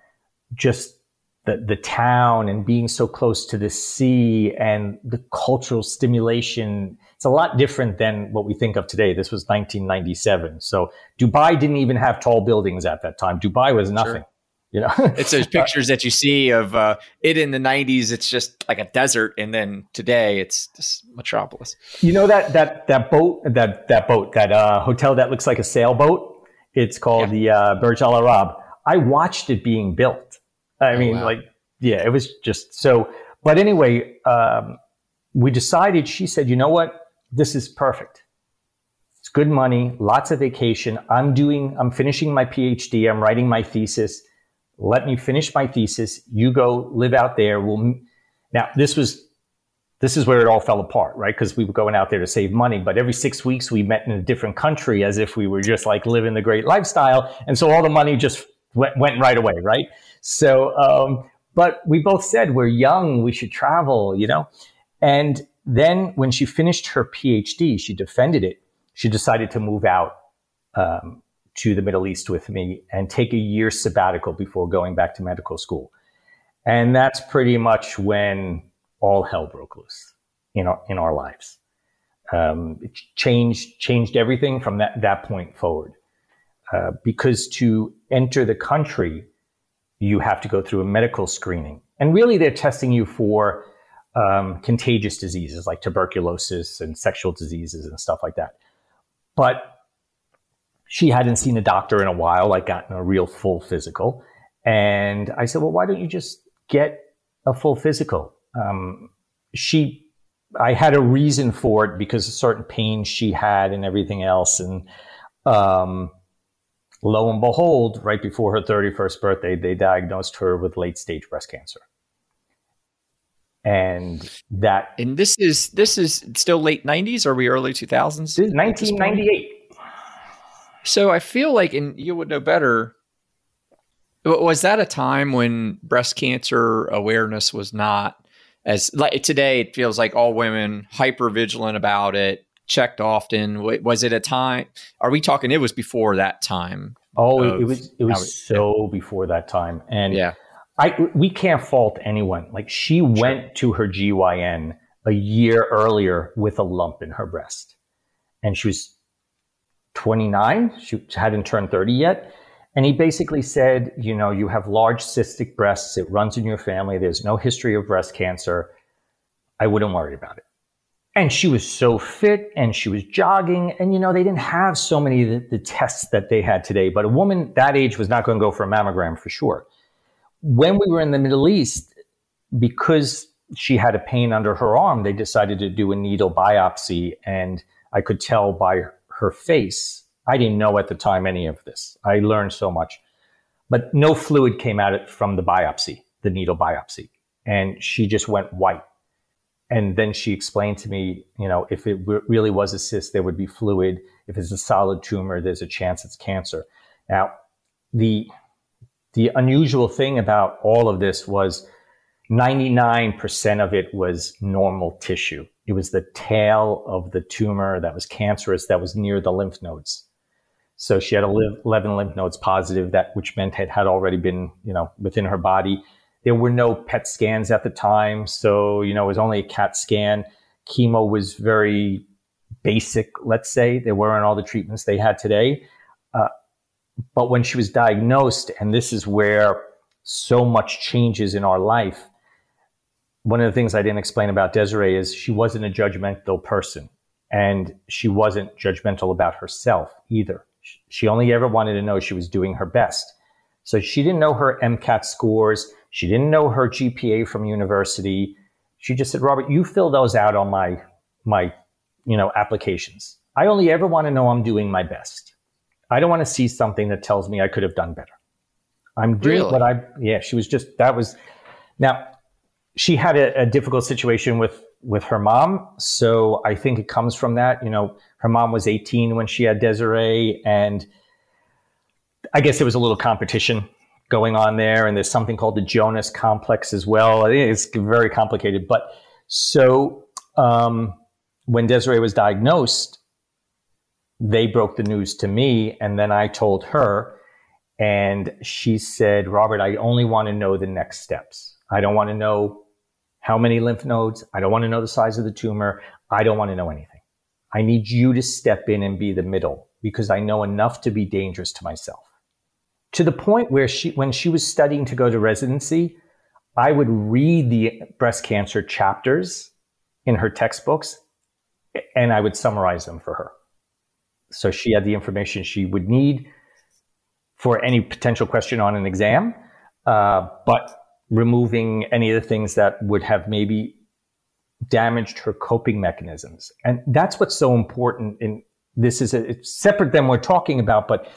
just the, the town and being so close to the sea and the cultural stimulation. It's a lot different than what we think of today. This was 1997. So Dubai didn't even have tall buildings at that time. Dubai was nothing. Sure. You know, it's those pictures that you see of uh, it in the '90s. It's just like a desert, and then today it's this metropolis. You know that that that boat, that that boat, that uh, hotel that looks like a sailboat. It's called yeah. the uh, Burj Al Arab. I watched it being built I oh, mean, wow. like, yeah, it was just so. But anyway, um, we decided. She said, "You know what? This is perfect. It's good money, lots of vacation. I'm doing. I'm finishing my PhD. I'm writing my thesis. Let me finish my thesis. You go live out there. We'll." Now, this was this is where it all fell apart, right? Because we were going out there to save money, but every six weeks we met in a different country as if we were just like living the great lifestyle. And so all the money just went, went right away, right? So, um, but we both said we're young, we should travel, you know? And then when she finished her PhD, she defended it. She decided to move out um, to the Middle East with me and take a year sabbatical before going back to medical school. And that's pretty much when all hell broke loose in our, in our lives. Um, it changed, changed everything from that, that point forward. Uh, because to enter the country, you have to go through a medical screening. And really, they're testing you for um, contagious diseases like tuberculosis and sexual diseases and stuff like that. But she hadn't seen a doctor in a while, like gotten a real full physical. And I said, well, why don't you just get a full physical? Um, she I had a reason for it because of certain pain she had and everything else. And um, lo and behold, right before her 31st birthday, they diagnosed her with late stage breast cancer. And that and this is this is still late 90s or are we early 2000s? 1998. So I feel like, and you would know better, was that a time when breast cancer awareness was not as like today it feels like all women hyper vigilant about it checked often was it a time are we talking it was before that time oh it was it was so yeah. before that time and yeah i we can't fault anyone like she sure. went to her gyn a year earlier with a lump in her breast and she was 29 she hadn't turned 30 yet and he basically said, you know, you have large cystic breasts. It runs in your family. There's no history of breast cancer. I wouldn't worry about it. And she was so fit and she was jogging. And, you know, they didn't have so many the, the tests that they had today. But a woman that age was not going to go for a mammogram for sure. When we were in the Middle East, because she had a pain under her arm, they decided to do a needle biopsy. And I could tell by her face I didn't know at the time any of this. I learned so much. But no fluid came out from the biopsy, the needle biopsy. And she just went white. And then she explained to me, you know, if it really was a cyst, there would be fluid. If it's a solid tumor, there's a chance it's cancer. Now, the the unusual thing about all of this was 99% of it was normal tissue. It was the tail of the tumor that was cancerous that was near the lymph nodes. So she had 11 lymph nodes positive, that which meant it had already been, you know, within her body. There were no PET scans at the time, so you know it was only a CAT scan. Chemo was very basic, let's say. There weren't all the treatments they had today. Uh, but when she was diagnosed, and this is where so much changes in our life, one of the things I didn't explain about Desiree is she wasn't a judgmental person, and she wasn't judgmental about herself either. She only ever wanted to know she was doing her best. So she didn't know her MCAT scores. She didn't know her GPA from university. She just said, Robert, you fill those out on my, my, you know, applications. I only ever want to know I'm doing my best. I don't want to see something that tells me I could have done better. I'm doing really? what I, yeah, she was just, that was, now she had a, a difficult situation with, with her mom. So I think it comes from that, you know, her mom was 18 when she had Desiree, and I guess there was a little competition going on there. And there's something called the Jonas complex as well. It's very complicated. But so um, when Desiree was diagnosed, they broke the news to me, and then I told her, and she said, Robert, I only want to know the next steps. I don't want to know how many lymph nodes. I don't want to know the size of the tumor. I don't want to know anything. I need you to step in and be the middle because I know enough to be dangerous to myself. To the point where she, when she was studying to go to residency, I would read the breast cancer chapters in her textbooks and I would summarize them for her. So she had the information she would need for any potential question on an exam, uh, but removing any of the things that would have maybe damaged her coping mechanisms. And that's what's so important. In this is a, it's separate than we're talking about, but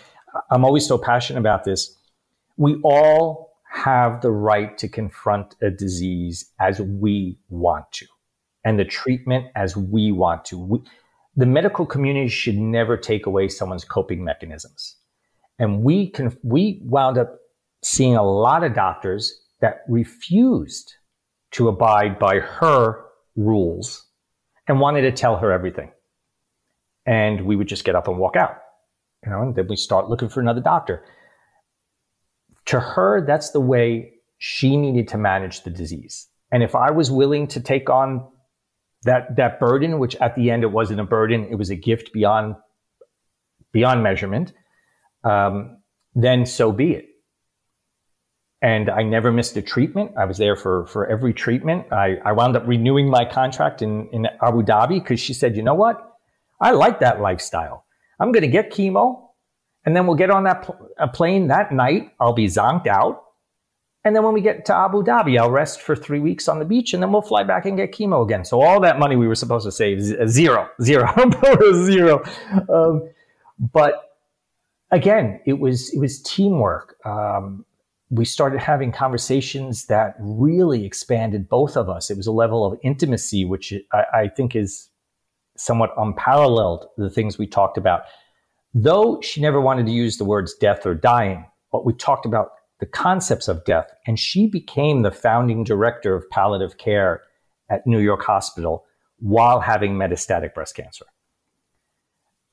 I'm always so passionate about this. We all have the right to confront a disease as we want to, and the treatment as we want to. We, the medical community should never take away someone's coping mechanisms. And we can, we wound up seeing a lot of doctors that refused to abide by her rules and wanted to tell her everything. And we would just get up and walk out, you know, and then we start looking for another doctor. To her, that's the way she needed to manage the disease. And if I was willing to take on that, that burden, which at the end it wasn't a burden, it was a gift beyond, beyond measurement, um, then so be it and I never missed a treatment. I was there for, for every treatment. I, I wound up renewing my contract in, in Abu Dhabi because she said, you know what? I like that lifestyle. I'm going to get chemo and then we'll get on that pl- plane that night. I'll be zonked out And then when we get to Abu Dhabi, I'll rest for three weeks on the beach and then we'll fly back and get chemo again. So all that money we were supposed to save, zero, zero, zero. Um, but again, it was, it was teamwork. Um, we started having conversations that really expanded both of us. It was a level of intimacy, which I, I think is somewhat unparalleled, the things we talked about. Though she never wanted to use the words death or dying, but we talked about the concepts of death. And she became the founding director of palliative care at New York Hospital while having metastatic breast cancer.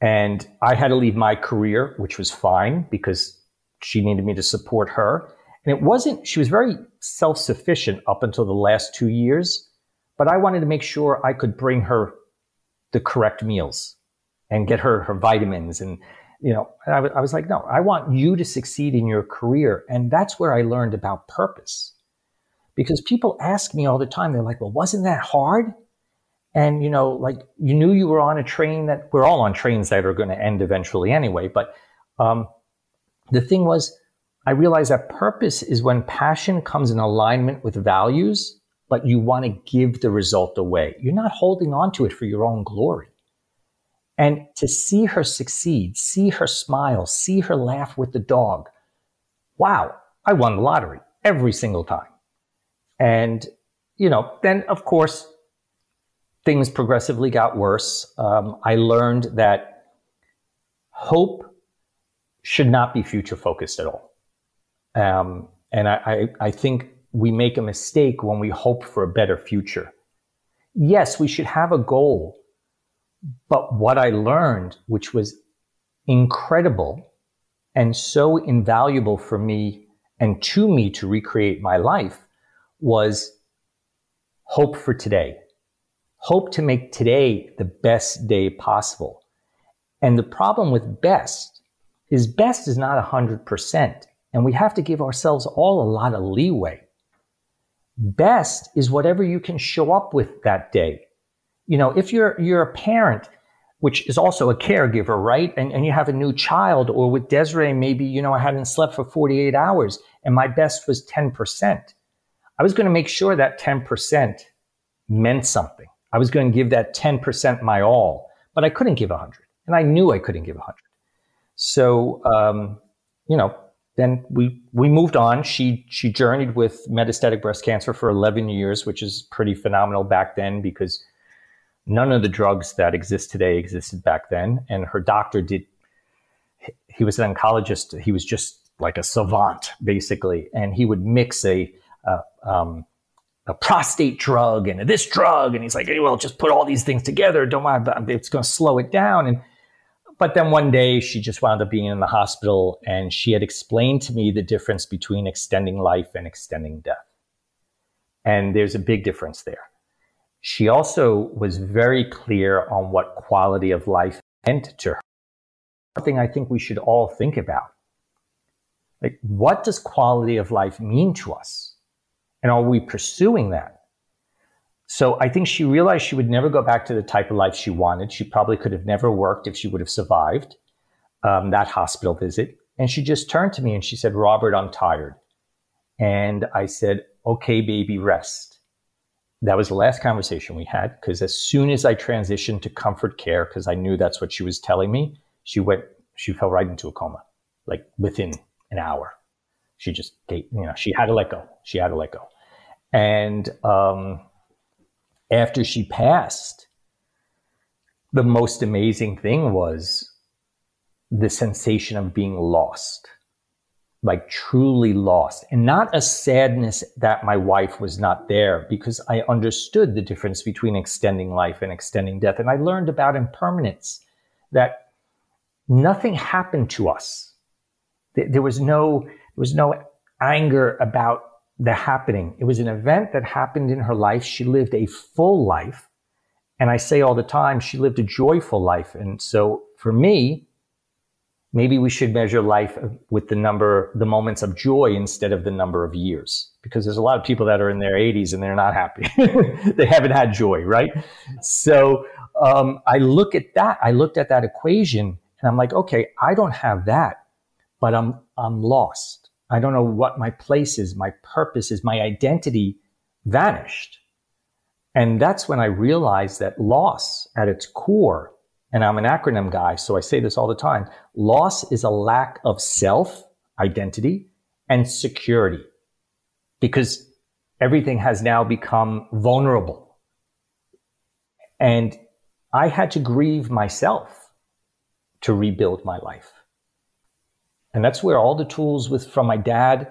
And I had to leave my career, which was fine because she needed me to support her. And it wasn't, she was very self sufficient up until the last two years, but I wanted to make sure I could bring her the correct meals and get her her vitamins and you know, I, w- I was like, no, I want you to succeed in your career. And that's where I learned about purpose. Because people ask me all the time, they're like, well, wasn't that hard? And, you know, like you knew you were on a train that we're all on trains that are going to end eventually anyway. But um, the thing was, I realized that purpose is when passion comes in alignment with values, but you want to give the result away. You're not holding on to it for your own glory. And to see her succeed, see her smile, see her laugh with the dog. Wow, I won the lottery every single time. And, you know, then of course, things progressively got worse. Um, I learned that hope should not be future focused at all. Um, and I, I, I think we make a mistake when we hope for a better future. Yes, we should have a goal but what I learned, which was incredible and so invaluable for me and to me to recreate my life, was hope for today. Hope to make today the best day possible. And the problem with best is best is not 100%. And we have to give ourselves all a lot of leeway. Best is whatever you can show up with that day you know, if you're you're a parent, which is also a caregiver, right? And, and you have a new child, or with Desiree, maybe, you know, I hadn't slept for 48 hours and my best was 10%. I was going to make sure that 10% meant something. I was going to give that 10% my all, but I couldn't give 100. And I knew I couldn't give 100. So, um, you know, then we we moved on. She she journeyed with metastatic breast cancer for 11 years, which is pretty phenomenal back then because None of the drugs that exist today existed back then. And her doctor did, he was an oncologist. He was just like a savant, basically. And he would mix a, uh, um, a prostate drug and this drug. And he's like, hey, well, just put all these things together. Don't it. It's going to slow it down. And, but then one day she just wound up being in the hospital and she had explained to me the difference between extending life and extending death. And there's a big difference there. She also was very clear on what quality of life meant to her. Something I think we should all think about. Like, what does quality of life mean to us? And are we pursuing that? So I think she realized she would never go back to the type of life she wanted. She probably could have never worked if she would have survived um, that hospital visit. And she just turned to me and she said, Robert, I'm tired. And I said, okay, baby, rest that was the last conversation we had because as soon as I transitioned to comfort care, because I knew that's what she was telling me, she went, she fell right into a coma, like within an hour. She just, you know, she had to let go. She had to let go. And um, after she passed, the most amazing thing was the sensation of being lost like truly lost and not a sadness that my wife was not there because I understood the difference between extending life and extending death. And I learned about impermanence that nothing happened to us. There was no, there was no anger about the happening. It was an event that happened in her life. She lived a full life. And I say all the time, she lived a joyful life. And so for me, maybe we should measure life with the number, the moments of joy instead of the number of years. Because there's a lot of people that are in their 80s and they're not happy. they haven't had joy, right? So um, I look at that. I looked at that equation and I'm like, okay, I don't have that, but I'm I'm lost. I don't know what my place is, my purpose is, my identity vanished. And that's when I realized that loss at its core, and I'm an acronym guy, so I say this all the time loss is a lack of self identity and security because everything has now become vulnerable. And I had to grieve myself to rebuild my life. And that's where all the tools with from my dad,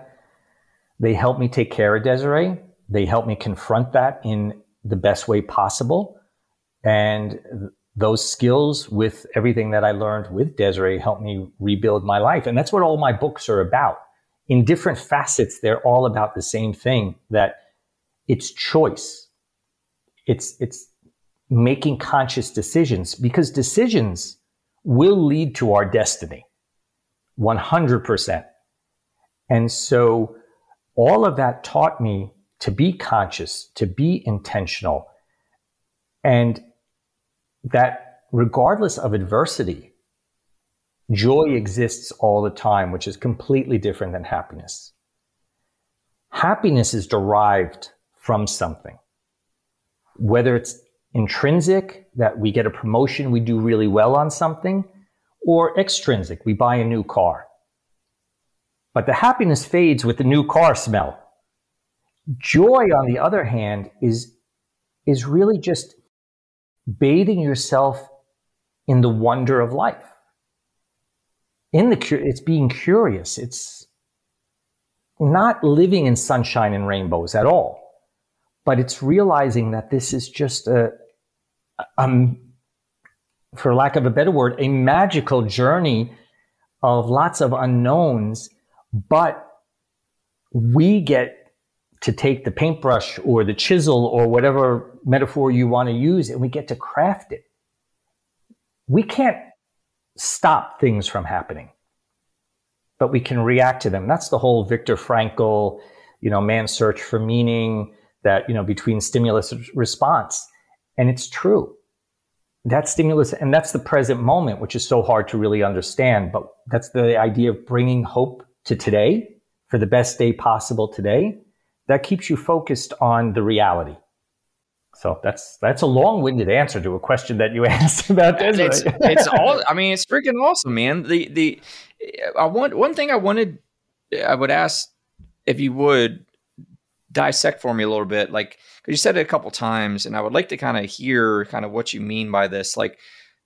they helped me take care of Desiree. They helped me confront that in the best way possible. And those skills with everything that I learned with Desiree helped me rebuild my life. And that's what all my books are about. In different facets, they're all about the same thing that it's choice. It's, it's making conscious decisions because decisions will lead to our destiny. 100%. And so all of that taught me to be conscious, to be intentional, and that regardless of adversity, joy exists all the time, which is completely different than happiness. Happiness is derived from something, whether it's intrinsic, that we get a promotion, we do really well on something, or extrinsic, we buy a new car. But the happiness fades with the new car smell. Joy, on the other hand, is, is really just bathing yourself in the wonder of life. In the it's being curious. It's not living in sunshine and rainbows at all, but it's realizing that this is just a, um, for lack of a better word, a magical journey of lots of unknowns, but we get to take the paintbrush or the chisel or whatever metaphor you want to use and we get to craft it. We can't stop things from happening, but we can react to them. That's the whole Viktor Frankl, you know, man's search for meaning that, you know, between stimulus response. And it's true. That stimulus, and that's the present moment, which is so hard to really understand. But that's the idea of bringing hope to today for the best day possible today. That keeps you focused on the reality. So that's that's a long-winded answer to a question that you asked about this. It's, it's all. I mean, it's freaking awesome, man. The the I want one thing I wanted. I would ask if you would dissect for me a little bit, like because you said it a couple times, and I would like to kind of hear kind of what you mean by this, like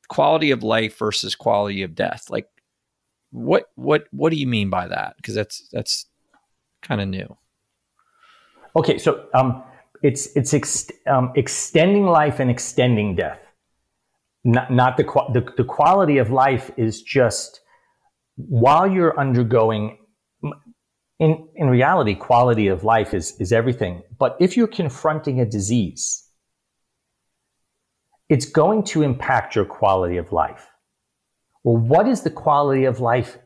quality of life versus quality of death. Like, what what what do you mean by that? Because that's that's kind of new. Okay, so um, it's it's ex- um, extending life and extending death. Not not the, the the quality of life is just while you're undergoing in, in reality, quality of life is, is everything. But if you're confronting a disease, it's going to impact your quality of life. Well, what is the quality of life?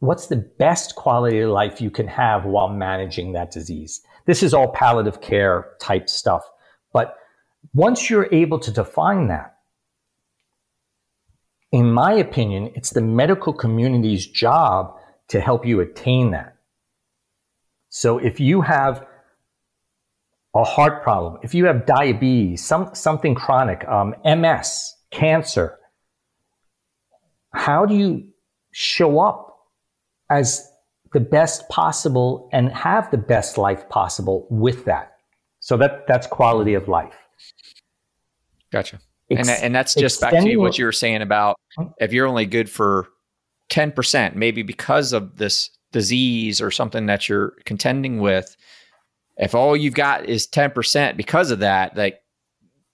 What's the best quality of life you can have while managing that disease? This is all palliative care type stuff. But once you're able to define that, in my opinion, it's the medical community's job to help you attain that. So if you have a heart problem, if you have diabetes, some, something chronic, um, MS, cancer, how do you show up as the best possible and have the best life possible with that? So that that's quality of life. Gotcha. Ex- and, and that's just back to what you were saying about if you're only good for 10%, maybe because of this disease or something that you're contending with, if all you've got is 10% because of that, like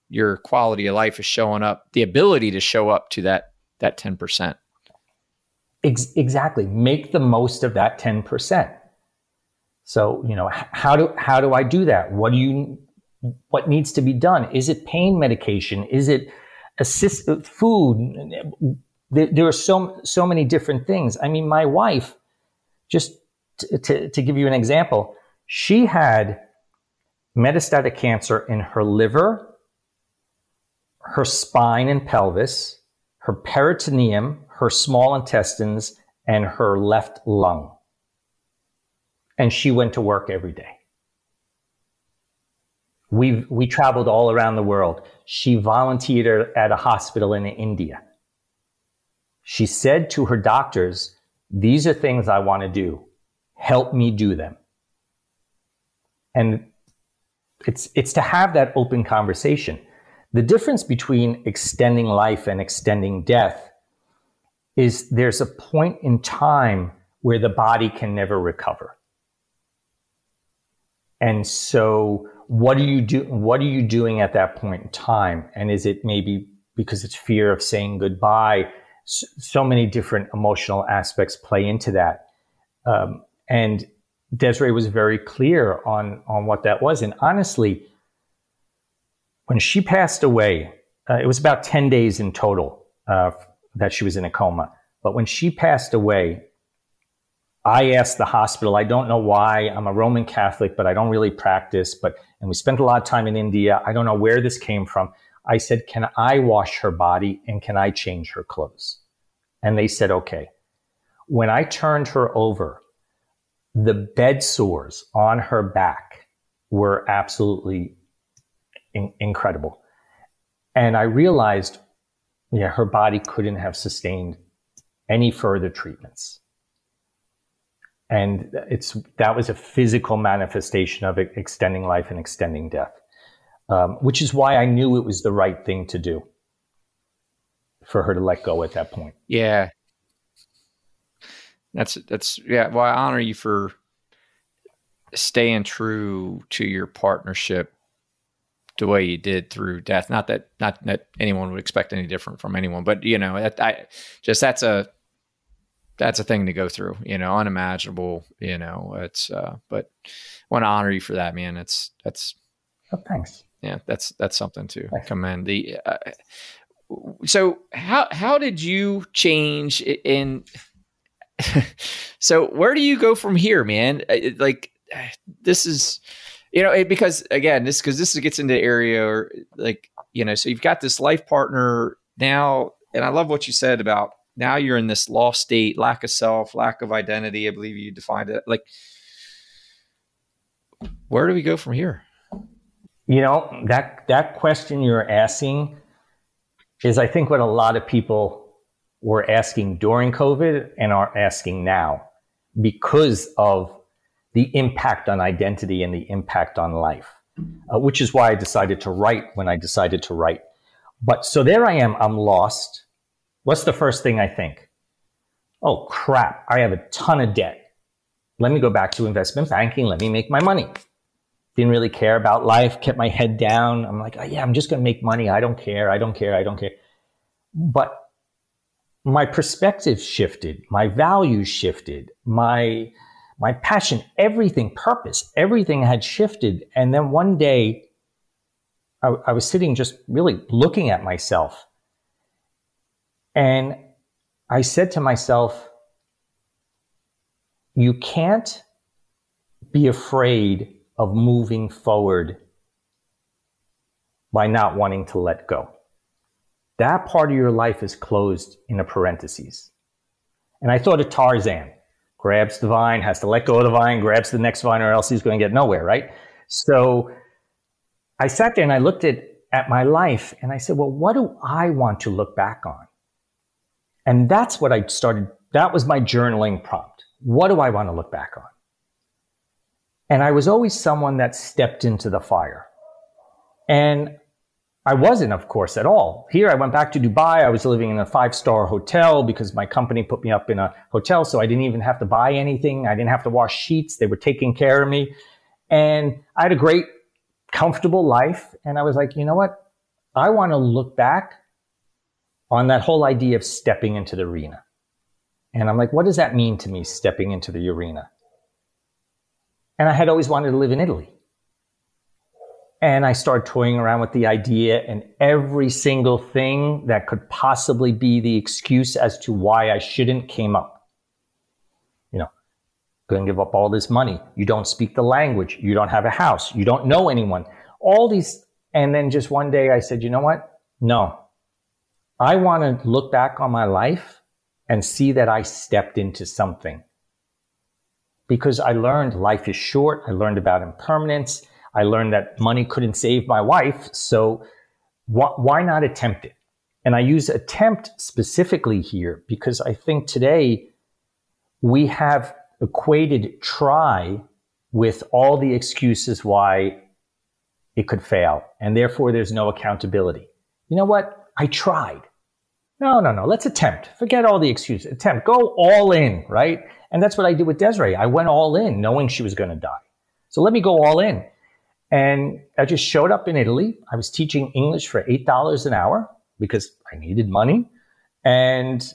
your quality of life is showing up, the ability to show up to that that 10%. Ex- exactly. Make the most of that 10%. So, you know, how do how do I do that? What do you what needs to be done? Is it pain medication? Is it assist food? There, there are so so many different things. I mean, my wife just to, to, give you an example, she had metastatic cancer in her liver, her spine and pelvis, her peritoneum, her small intestines, and her left lung. and she went to work every day. We we traveled all around the world. She volunteered at a hospital in India. She said to her doctors, "These are things I want to do. Help me do them." And it's it's to have that open conversation. The difference between extending life and extending death is there's a point in time where the body can never recover. And so what are you do what are you doing at that point in time? And is it maybe because it's fear of saying goodbye? So many different emotional aspects play into that. Um, and Desiree was very clear on, on what that was. And honestly, when she passed away, uh, it was about 10 days in total uh, that she was in a coma. But when she passed away, I asked the hospital, I don't know why, I'm a Roman Catholic, but I don't really practice, but, and we spent a lot of time in India. I don't know where this came from. I said, can I wash her body and can I change her clothes? And they said, okay. When I turned her over, the bed sores on her back were absolutely in- incredible. And I realized, yeah, her body couldn't have sustained any further treatments and it's that was a physical manifestation of extending life and extending death um, which is why i knew it was the right thing to do for her to let go at that point yeah that's that's yeah well i honor you for staying true to your partnership the way you did through death not that not that anyone would expect any different from anyone but you know i just that's a that's a thing to go through, you know, unimaginable, you know, it's, uh, but I want to honor you for that, man. It's, that's, oh, thanks. Yeah. That's, that's something to commend the, uh, so how, how did you change in, so where do you go from here, man? Like this is, you know, it, because again, this, cause this gets into the area or like, you know, so you've got this life partner now, and I love what you said about now you're in this lost state, lack of self, lack of identity. I believe you defined it. Like, where do we go from here? You know, that that question you're asking is I think what a lot of people were asking during COVID and are asking now because of the impact on identity and the impact on life, uh, which is why I decided to write when I decided to write. But so there I am, I'm lost. What's the first thing I think? Oh crap, I have a ton of debt. Let me go back to investment banking. Let me make my money. Didn't really care about life, kept my head down. I'm like, oh, yeah, I'm just going to make money. I don't care. I don't care. I don't care. But my perspective shifted, my values shifted, my my passion, everything, purpose, everything had shifted. And then one day, I, I was sitting just really looking at myself and I said to myself, you can't be afraid of moving forward by not wanting to let go. That part of your life is closed in a parenthesis. And I thought of Tarzan grabs the vine, has to let go of the vine, grabs the next vine, or else he's going to get nowhere, right? So I sat there and I looked at, at my life and I said, well, what do I want to look back on? And that's what I started. That was my journaling prompt. What do I want to look back on? And I was always someone that stepped into the fire. And I wasn't, of course, at all. Here, I went back to Dubai. I was living in a five star hotel because my company put me up in a hotel. So I didn't even have to buy anything. I didn't have to wash sheets. They were taking care of me. And I had a great, comfortable life. And I was like, you know what? I want to look back on that whole idea of stepping into the arena. And I'm like, what does that mean to me, stepping into the arena? And I had always wanted to live in Italy. And I started toying around with the idea, and every single thing that could possibly be the excuse as to why I shouldn't came up. You know, going to give up all this money. You don't speak the language. You don't have a house. You don't know anyone. All these. And then just one day I said, you know what? No, I want to look back on my life and see that I stepped into something. Because I learned life is short. I learned about impermanence. I learned that money couldn't save my wife. So wh- why not attempt it? And I use attempt specifically here because I think today we have equated try with all the excuses why it could fail. And therefore there's no accountability. You know what? I tried. No, no, no. Let's attempt. Forget all the excuses. Attempt. Go all in, right? And that's what I did with Desiree. I went all in knowing she was going to die. So let me go all in. And I just showed up in Italy. I was teaching English for $8 an hour because I needed money. And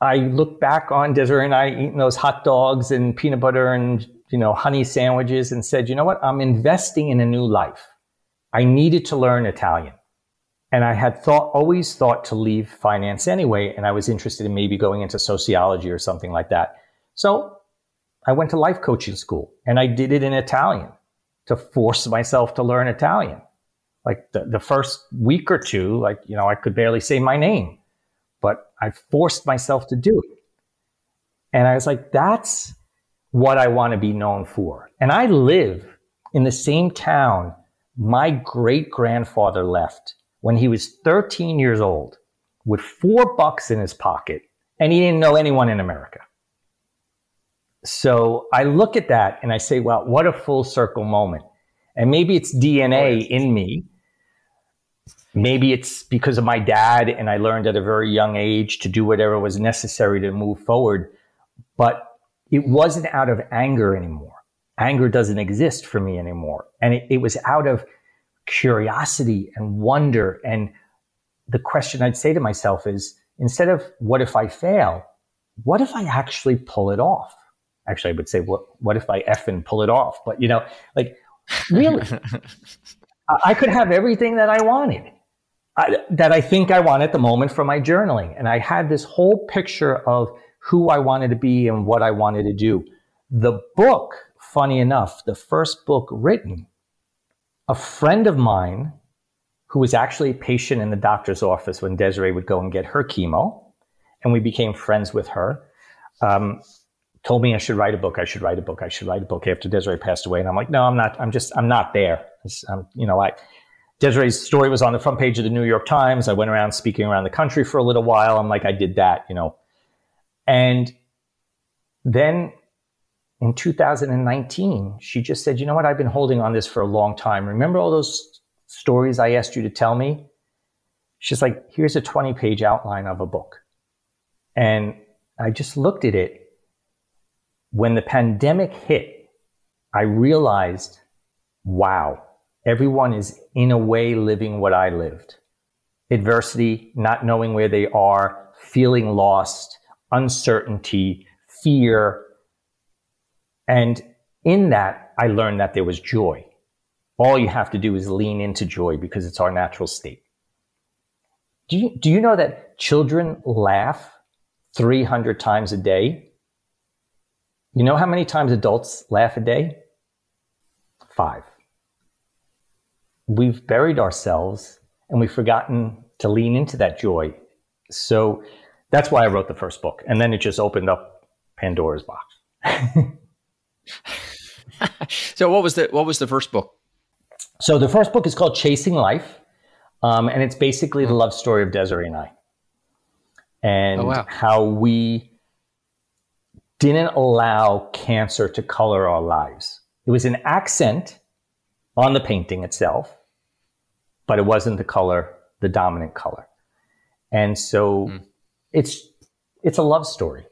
I look back on Desiree and I eating those hot dogs and peanut butter and, you know, honey sandwiches and said, you know what? I'm investing in a new life. I needed to learn Italian. And I had thought, always thought to leave finance anyway. And I was interested in maybe going into sociology or something like that. So I went to life coaching school and I did it in Italian to force myself to learn Italian. Like the, the first week or two, like, you know, I could barely say my name, but I forced myself to do it. And I was like, that's what I want to be known for. And I live in the same town my great grandfather left when he was 13 years old with four bucks in his pocket and he didn't know anyone in America. So I look at that and I say, well, what a full circle moment. And maybe it's DNA oh, in me. Maybe it's because of my dad and I learned at a very young age to do whatever was necessary to move forward. But it wasn't out of anger anymore. Anger doesn't exist for me anymore. And it, it was out of curiosity and wonder. And the question I'd say to myself is instead of what if I fail, what if I actually pull it off? actually, I would say, what, what if I F and pull it off? But, you know, like, really, I could have everything that I wanted, I, that I think I want at the moment for my journaling. And I had this whole picture of who I wanted to be and what I wanted to do. The book, funny enough, the first book written, a friend of mine who was actually a patient in the doctor's office when Desiree would go and get her chemo, and we became friends with her. Um, told me I should write a book. I should write a book. I should write a book after Desiree passed away. And I'm like, no, I'm not. I'm just, I'm not there. I'm, you know, I, Desiree's story was on the front page of the New York Times. I went around speaking around the country for a little while. I'm like, I did that, you know. And then in 2019, she just said, you know what? I've been holding on this for a long time. Remember all those stories I asked you to tell me? She's like, here's a 20 page outline of a book. And I just looked at it when the pandemic hit, I realized, wow, everyone is in a way living what I lived. Adversity, not knowing where they are, feeling lost, uncertainty, fear. And in that, I learned that there was joy. All you have to do is lean into joy because it's our natural state. Do you, do you know that children laugh 300 times a day? You know how many times adults laugh a day? Five. We've buried ourselves and we've forgotten to lean into that joy. So that's why I wrote the first book. And then it just opened up Pandora's box. so what was the what was the first book? So the first book is called Chasing Life. Um, and it's basically the hmm. love story of Desiree and I. And oh, wow. how we didn't allow cancer to color our lives. It was an accent on the painting itself, but it wasn't the color, the dominant color. And so mm. it's it's a love story,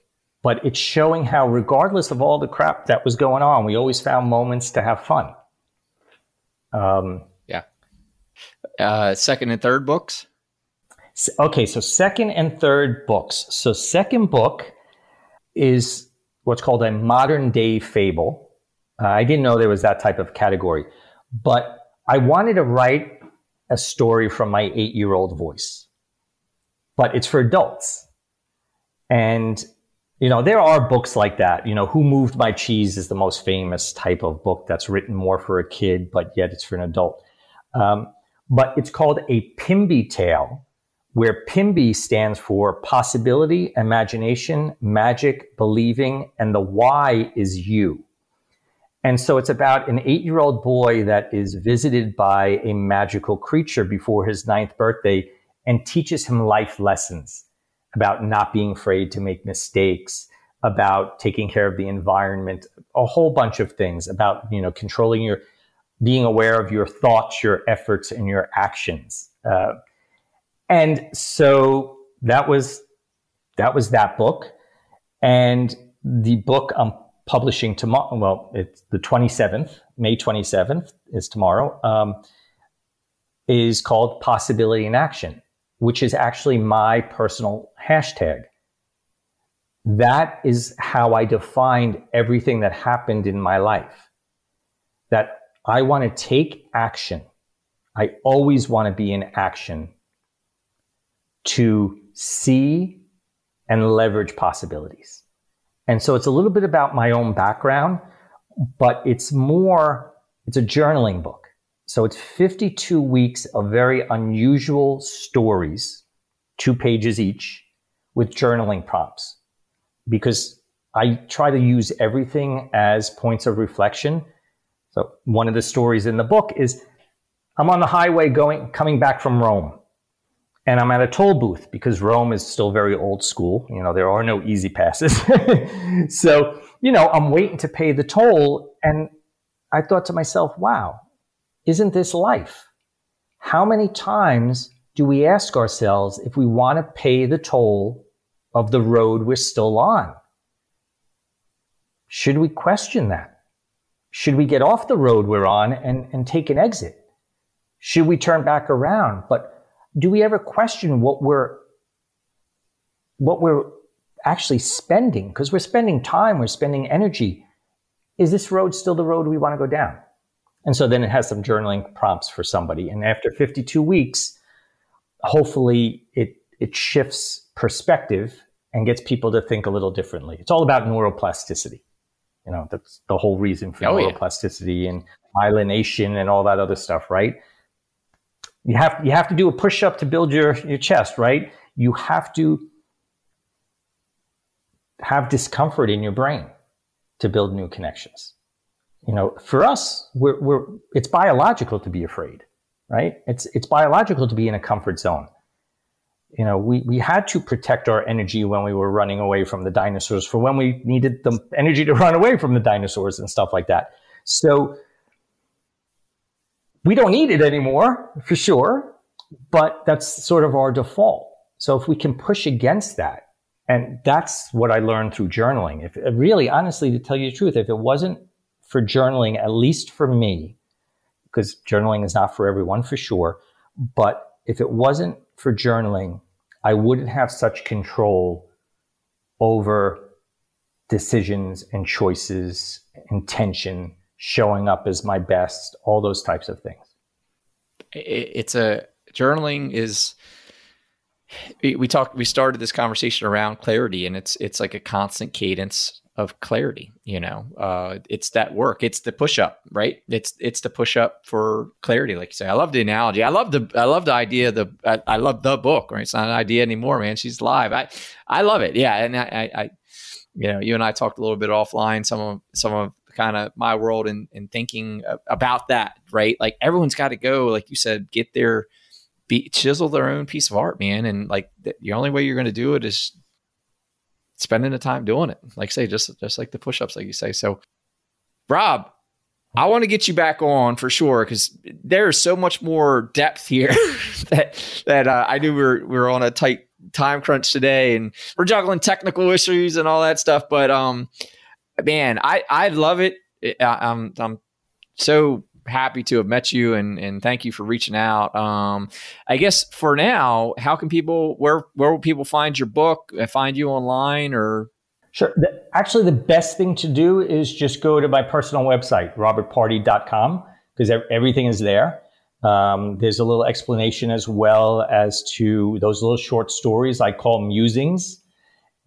but it's showing how regardless of all the crap that was going on, we always found moments to have fun. Um, yeah. Uh, second and third books. Okay, so second and third books. So second book is what's called a modern day fable. Uh, I didn't know there was that type of category, but I wanted to write a story from my eight year old voice, but it's for adults. And, you know, there are books like that. You know, Who Moved My Cheese is the most famous type of book that's written more for a kid, but yet it's for an adult. Um, but it's called a Pimby tale, where PIMBY stands for possibility, imagination, magic, believing, and the Y is you. And so it's about an eight year old boy that is visited by a magical creature before his ninth birthday and teaches him life lessons about not being afraid to make mistakes, about taking care of the environment, a whole bunch of things about, you know, controlling your, being aware of your thoughts, your efforts, and your actions. Uh, and so that was that was that book, and the book I'm publishing tomorrow. Well, it's the 27th, May 27th is tomorrow. Um, is called Possibility in Action, which is actually my personal hashtag. That is how I defined everything that happened in my life. That I want to take action. I always want to be in action to see and leverage possibilities. And so it's a little bit about my own background, but it's more, it's a journaling book. So it's 52 weeks of very unusual stories, two pages each, with journaling prompts. Because I try to use everything as points of reflection so one of the stories in the book is I'm on the highway going coming back from Rome. And I'm at a toll booth because Rome is still very old school. You know, there are no easy passes. so, you know, I'm waiting to pay the toll. And I thought to myself, wow, isn't this life? How many times do we ask ourselves if we want to pay the toll of the road we're still on? Should we question that? Should we get off the road we're on and, and take an exit? Should we turn back around? But do we ever question what we're what we're actually spending? Because we're spending time, we're spending energy. Is this road still the road we want to go down? And so then it has some journaling prompts for somebody. And after 52 weeks, hopefully it it shifts perspective and gets people to think a little differently. It's all about neuroplasticity. You know, that's the whole reason for oh, neuroplasticity yeah. and myelination and all that other stuff, right? You have you have to do a push up to build your your chest, right? You have to have discomfort in your brain to build new connections. You know, for us, we're, we're it's biological to be afraid, right? It's it's biological to be in a comfort zone you know, we, we had to protect our energy when we were running away from the dinosaurs for when we needed the energy to run away from the dinosaurs and stuff like that. So we don't need it anymore for sure, but that's sort of our default. So if we can push against that, and that's what I learned through journaling. If really, honestly, to tell you the truth, if it wasn't for journaling, at least for me, because journaling is not for everyone for sure, but if it wasn't for journaling, I wouldn't have such control over decisions and choices, intention, showing up as my best, all those types of things. It's a journaling is we talked we started this conversation around clarity and it's it's like a constant cadence of clarity you know uh, it's that work it's the push up right? It's it's the push up for clarity like you say. I love the analogy. I love the i love the idea the I, I, love the book right? It's not an idea anymore man. She's live. I i love it. Yeah and i i you know you and i talked a little bit offline some of some of kind of my world and and thinking about that right? Like everyone's got to go like you said get their be chisel their own piece of art man and like the, the only way you're going to do it is spending the time doing it. Like say, just just like the push-ups, like you say. So, Rob, I want to get you back on for sure because there's so much more depth here that that uh, I knew we were we were on a tight time crunch today, and we're juggling technical issues and all that stuff. But um, man, I I love it. I'm I'm so happy to have met you and and thank you for reaching out. Um, I guess for now, how can people where where will people find your book? Uh, find you online or? Sure. The, actually, the best thing to do is just go to my personal website, robertpardee.com, because everything is there. Um, there's a little explanation as well as to those little short stories I call musings.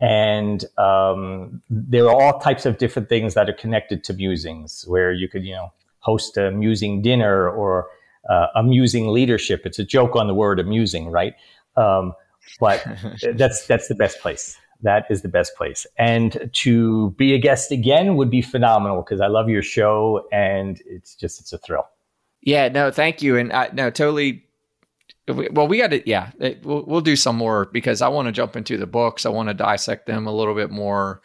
And um, there are all types of different things that are connected to musings where you could, you know, host a amusing dinner or uh, amusing leadership. It's a joke on the word amusing, right? Um, but that's that's the best place. That is the best place. And to be a guest again would be phenomenal because I love your show and it's just it's a thrill. Yeah, no, thank you. And I no, totally well, we got to, yeah, we'll, we'll do some more because I want to jump into the books. I want to dissect them a little bit more.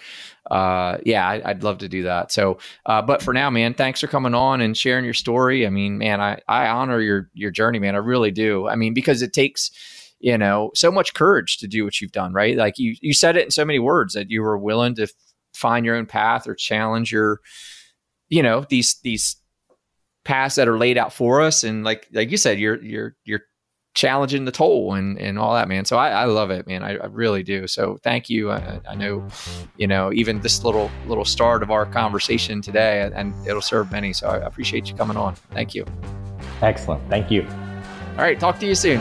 Uh, yeah, I, would love to do that. So, uh, but for now, man, thanks for coming on and sharing your story. I mean, man, I, I honor your, your journey, man. I really do. I mean, because it takes, you know, so much courage to do what you've done, right? Like you, you said it in so many words that you were willing to find your own path or challenge your, you know, these, these paths that are laid out for us. And like, like you said, you're, you're, you're challenging the toll and, and all that, man. So I, I love it, man. I, I, really do. So thank you. I, I, know, you know, even this little little start of our conversation today, and it'll serve many. So I appreciate you coming on. Thank you. Excellent. Thank you. All right. Talk to you soon.